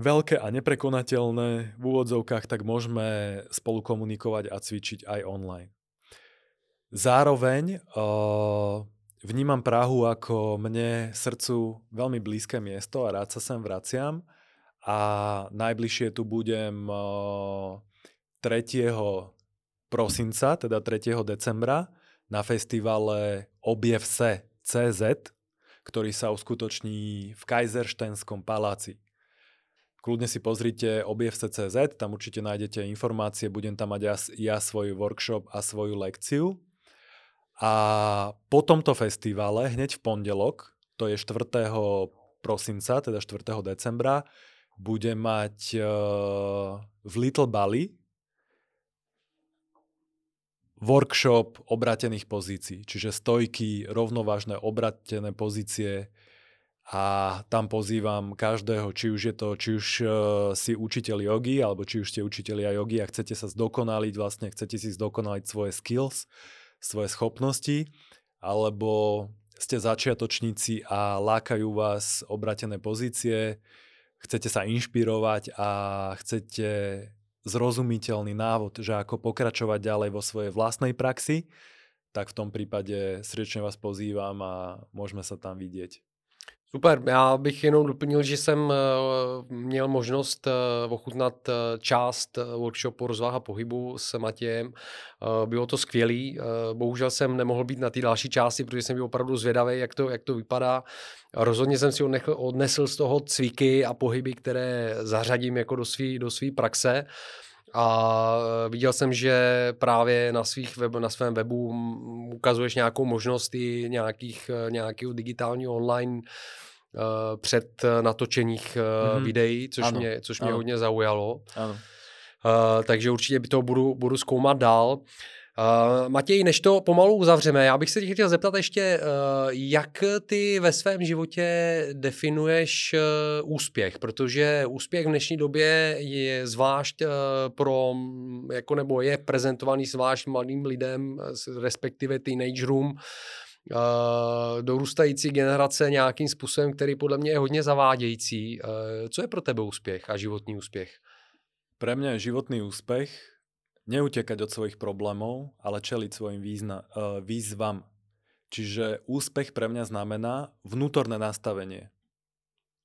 veľké a neprekonateľné v úvodzovkách, tak môžeme spolu komunikovať a cvičiť aj online. Zároveň uh, vnímam Prahu ako mne srdcu veľmi blízke miesto a rád sa sem vraciam a najbližšie tu budem uh, 3. prosinca, teda 3. decembra na festivale Objev se CZ ktorý sa uskutoční v Kaiserštenskom paláci. Kľudne si pozrite objevce.cz, tam určite nájdete informácie, budem tam mať ja, ja svoj workshop a svoju lekciu. A po tomto festivale, hneď v pondelok, to je 4. prosinca, teda 4. decembra, bude mať uh, v Little Bali workshop obratených pozícií, čiže stojky, rovnovážne obratené pozície, a tam pozývam každého, či už je to, či už uh, si učiteľ jogy, alebo či už ste učiteľia jogy a chcete sa zdokonaliť, vlastne chcete si zdokonaliť svoje skills, svoje schopnosti, alebo ste začiatočníci a lákajú vás obratené pozície, chcete sa inšpirovať a chcete zrozumiteľný návod, že ako pokračovať ďalej vo svojej vlastnej praxi, tak v tom prípade srdečne vás pozývam a môžeme sa tam vidieť. Super, já bych jenom doplnil, že jsem eh, měl možnost eh, ochutnat eh, část workshopu rozvaha pohybu s Matějem. Bylo to skvělý, bohužel jsem nemohl být na té další části, protože jsem byl opravdu zvědavý, jak to, jak to vypadá. Rozhodně jsem si odnesl, z toho cviky a pohyby, které zařadím jako do své do svý praxe. A viděl jsem, že právě na, svých web, na svém webu ukazuješ nějakou možnost i nějakých, nějakého digitálního online před natočených uh, mm-hmm. videí, což mě, což mě hodně zaujalo. Ano. Uh, takže určitě by to budu, budu zkoumat dál. Uh, Matěj, než to pomalu uzavřeme, já bych se tě chtěl zeptat ještě, uh, jak ty ve svém životě definuješ uh, úspěch, protože úspěch v dnešní době je zvlášť uh, pro, jako nebo je prezentovaný zvlášť mladým lidem, respektive teenagerům, uh, dorůstající generace nějakým způsobem, který podle mě je hodně zavádějící. Uh, co je pro tebe úspěch a životní úspěch? Pre mňa je životný úspech neutekať od svojich problémov, ale čeliť svojim význa, uh, výzvam. Čiže úspech pre mňa znamená vnútorné nastavenie.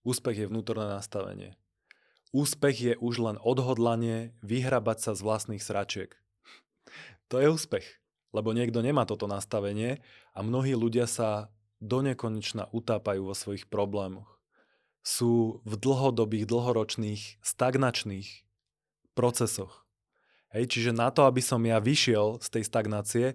Úspech je vnútorné nastavenie. Úspech je už len odhodlanie vyhrabať sa z vlastných sračiek. To je úspech, lebo niekto nemá toto nastavenie a mnohí ľudia sa do nekonečna utápajú vo svojich problémoch. Sú v dlhodobých, dlhoročných, stagnačných procesoch Hej, čiže na to, aby som ja vyšiel z tej stagnácie,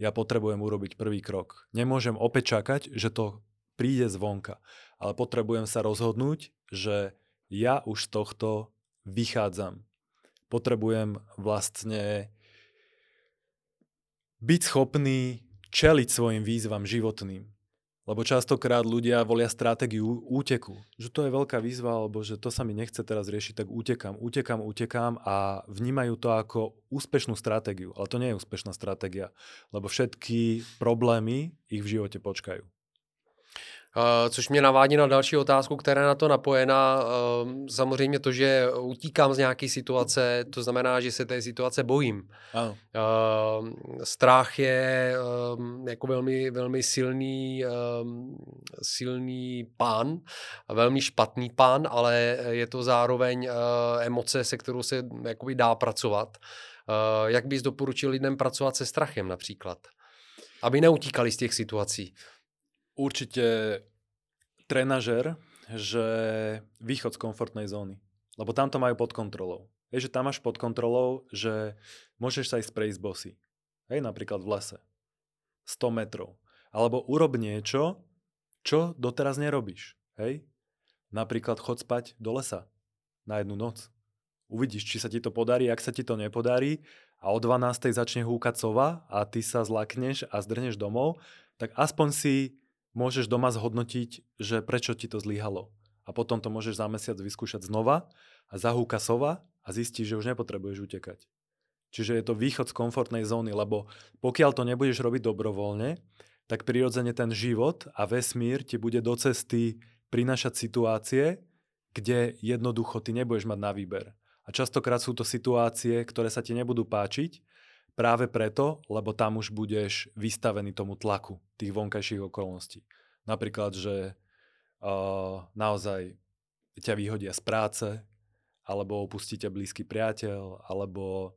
ja potrebujem urobiť prvý krok. Nemôžem opäť čakať, že to príde zvonka, ale potrebujem sa rozhodnúť, že ja už z tohto vychádzam. Potrebujem vlastne byť schopný čeliť svojim výzvam životným. Lebo častokrát ľudia volia stratégiu úteku. Že to je veľká výzva, alebo že to sa mi nechce teraz riešiť, tak utekám, utekám, utekám a vnímajú to ako úspešnú stratégiu. Ale to nie je úspešná stratégia, lebo všetky problémy ich v živote počkajú. Eh, což mě navádí na další otázku, která je na to napojena. Ehm, samozřejmě to, že utíkám z nějaké situace, to znamená, že se té situace bojím. Ano. Ehm, strach je jako velmi, velmi silný, silný pán, velmi špatný pán, ale je to zároveň eh, emoce, se kterou se jakoby dá pracovat. Eh, jak bys doporučil lidem pracovat se strachem například? Aby neutíkali z těch situací určite trenažer, že východ z komfortnej zóny. Lebo tam to majú pod kontrolou. Je, že tam máš pod kontrolou, že môžeš sa ísť prejsť bosy. Hej, napríklad v lese. 100 metrov. Alebo urob niečo, čo doteraz nerobíš. Hej? Napríklad chod spať do lesa na jednu noc. Uvidíš, či sa ti to podarí, ak sa ti to nepodarí a o 12. začne húkať sova a ty sa zlakneš a zdrneš domov, tak aspoň si môžeš doma zhodnotiť, že prečo ti to zlyhalo. A potom to môžeš za mesiac vyskúšať znova a zahúka sova a zistíš, že už nepotrebuješ utekať. Čiže je to východ z komfortnej zóny, lebo pokiaľ to nebudeš robiť dobrovoľne, tak prirodzene ten život a vesmír ti bude do cesty prinašať situácie, kde jednoducho ty nebudeš mať na výber. A častokrát sú to situácie, ktoré sa ti nebudú páčiť Práve preto, lebo tam už budeš vystavený tomu tlaku tých vonkajších okolností. Napríklad, že uh, naozaj ťa vyhodia z práce, alebo opustí ťa blízky priateľ, alebo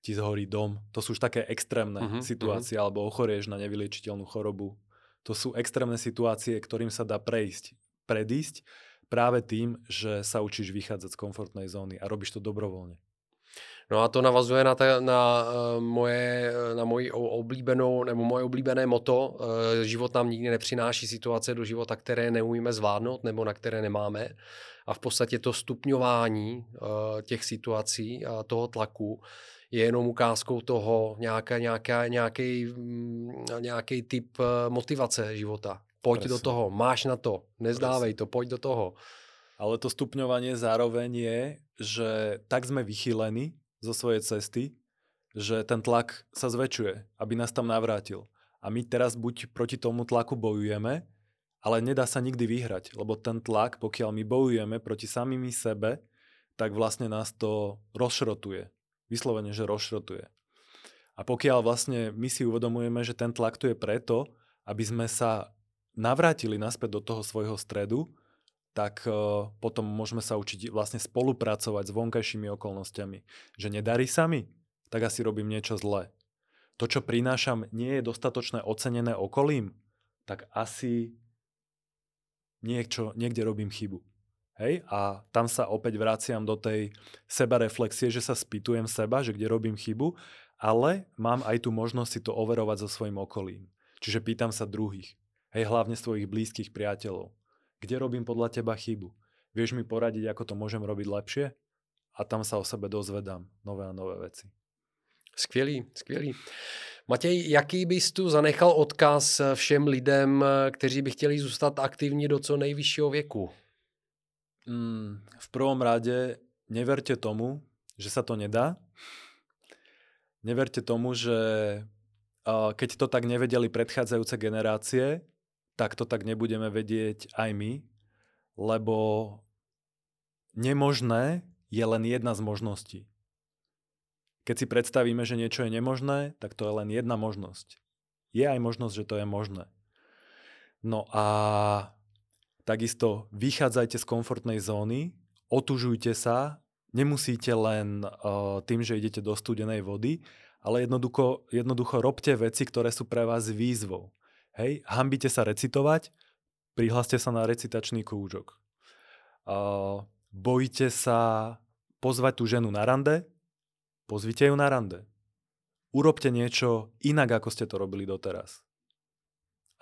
ti zhorí dom. To sú už také extrémne uh-huh, situácie, uh-huh. alebo ochorieš na nevyliečiteľnú chorobu. To sú extrémne situácie, ktorým sa dá prejsť, predísť práve tým, že sa učíš vychádzať z komfortnej zóny a robíš to dobrovoľne. No a to navazuje na, ta, na, uh, moje, na moji oblíbenou, nebo moje oblíbené moto. Uh, život nám nikdy nepřináší situace do života, které neumíme zvládnout nebo na které nemáme. A v podstatě to stupňování těch situací a toho tlaku je jenom ukázkou toho nějaká, nějaká, nějaký, mm, nějaký typ motivace života. Pojď Presne. do toho, máš na to, nezdávej Presne. to, pojď do toho. Ale to stupňovanie zároveň je, že tak sme vychýlení zo svojej cesty, že ten tlak sa zväčšuje, aby nás tam navrátil. A my teraz buď proti tomu tlaku bojujeme, ale nedá sa nikdy vyhrať, lebo ten tlak, pokiaľ my bojujeme proti samými sebe, tak vlastne nás to rozšrotuje. Vyslovene, že rozšrotuje. A pokiaľ vlastne my si uvedomujeme, že ten tlak tu je preto, aby sme sa navrátili naspäť do toho svojho stredu, tak uh, potom môžeme sa učiť vlastne spolupracovať s vonkajšími okolnostiami. Že nedarí sa mi, tak asi robím niečo zlé. To, čo prinášam, nie je dostatočne ocenené okolím, tak asi niečo, niekde robím chybu. Hej? A tam sa opäť vraciam do tej sebareflexie, že sa spýtujem seba, že kde robím chybu, ale mám aj tú možnosť si to overovať so svojím okolím. Čiže pýtam sa druhých. Hej, hlavne svojich blízkych priateľov. Kde robím podľa teba chybu? Vieš mi poradiť, ako to môžem robiť lepšie? A tam sa o sebe dozvedám nové a nové veci. Skvělý, skvělý. Matěj, jaký bys tu zanechal odkaz všem lidem, kteří by chtěli zůstat aktivní do co nejvyššího věku? Mm, v prvom rade neverte tomu, že sa to nedá. Neverte tomu, že keď to tak nevedeli predchádzajúce generácie, tak to tak nebudeme vedieť aj my, lebo nemožné je len jedna z možností. Keď si predstavíme, že niečo je nemožné, tak to je len jedna možnosť. Je aj možnosť, že to je možné. No a takisto vychádzajte z komfortnej zóny, otužujte sa, nemusíte len uh, tým, že idete do studenej vody, ale jednoducho, jednoducho robte veci, ktoré sú pre vás výzvou. Hej, hambite sa recitovať, prihláste sa na recitačný krúžok. Uh, bojíte sa pozvať tú ženu na rande, pozvite ju na rande. Urobte niečo inak, ako ste to robili doteraz.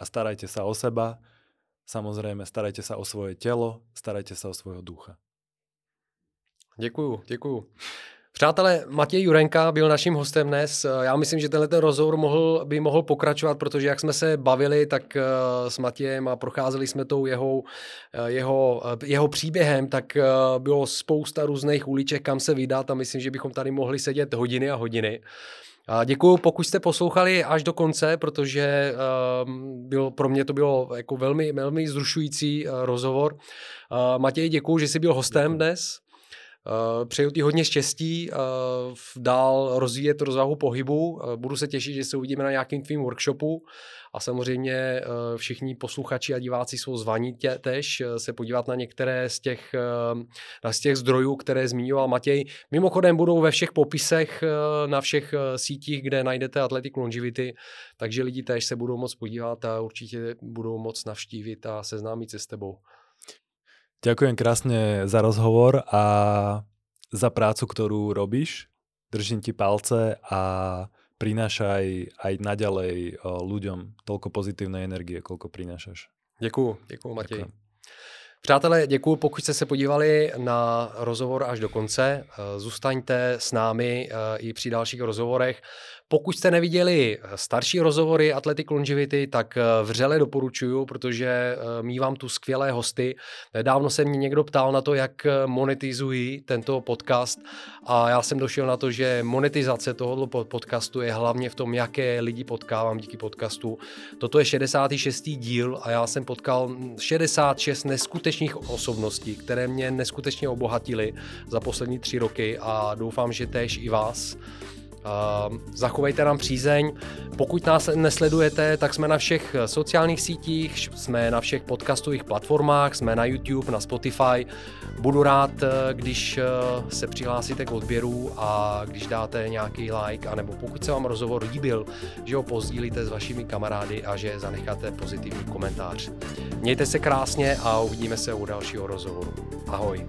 A starajte sa o seba, samozrejme, starajte sa o svoje telo, starajte sa o svojho ducha. Děkuju, děkuju. Přátelé, Matěj Jurenka byl naším hostem dnes. Já myslím, že tenhle ten rozhovor mohl, by mohl pokračovat, protože jak jsme se bavili, tak uh, s Matějem a procházeli jsme tou jeho, uh, jeho, uh, jeho příběhem, tak bylo spousta různých uliček, kam se vydat a myslím, že bychom tady mohli sedět hodiny a hodiny. A děkuju, pokud jste poslouchali až do konce, protože uh, byl, pro mě to bylo jako velmi, velmi zrušující rozhovor. Matěj, děkuju, že jsi byl hostem dnes. Eh, přeju ti hodně štěstí, uh, dál rozvíjet rozvahu pohybu. Uh, budu se těšit, že se uvidíme na nějakým tvým workshopu a samozřejmě všichni posluchači a diváci jsou zvaní tě, tež se podívat na některé z těch, z těch zdrojů, které zmiňoval Matěj. Mimochodem budou ve všech popisech na všech sítích, kde najdete Athletic Longevity, takže lidi tež se budou moc podívat a určitě budou moc navštívit a seznámit se s tebou. Ďakujem krásne za rozhovor a za prácu, ktorú robíš. Držím ti palce a prinášaj aj naďalej ľuďom toľko pozitívnej energie, koľko prinášaš. Děkuju, děkuju Matěj. Ďakujem. Přátelé, děkuji, pokud jste se podívali na rozhovor až do konce. Zůstaňte s námi i při dalších rozhovorech. Pokud jste neviděli eh, starší rozhovory Athletic Longevity, tak eh, vřele doporučuju, protože eh, mývám tu skvělé hosty. Dávno se mě někdo ptal na to, jak monetizují tento podcast a já jsem došel na to, že monetizace tohoto podcastu je hlavně v tom, jaké lidi potkávám díky podcastu. Toto je 66. díl a já jsem potkal 66 neskutečných osobností, které mě neskutečně obohatily za poslední tři roky a doufám, že též i vás. Zachovejte nám přízeň. Pokud nás nesledujete, tak jsme na všech sociálních sítích, jsme na všech podcastových platformách, jsme na YouTube, na Spotify. Budu rád, když se přihlásíte k odběru a když dáte nějaký like, anebo pokud se vám rozhovor líbil, že ho pozdílíte s vašimi kamarády a že zanecháte pozitivní komentář. Mějte se krásně a uvidíme se u dalšího rozhovoru. Ahoj.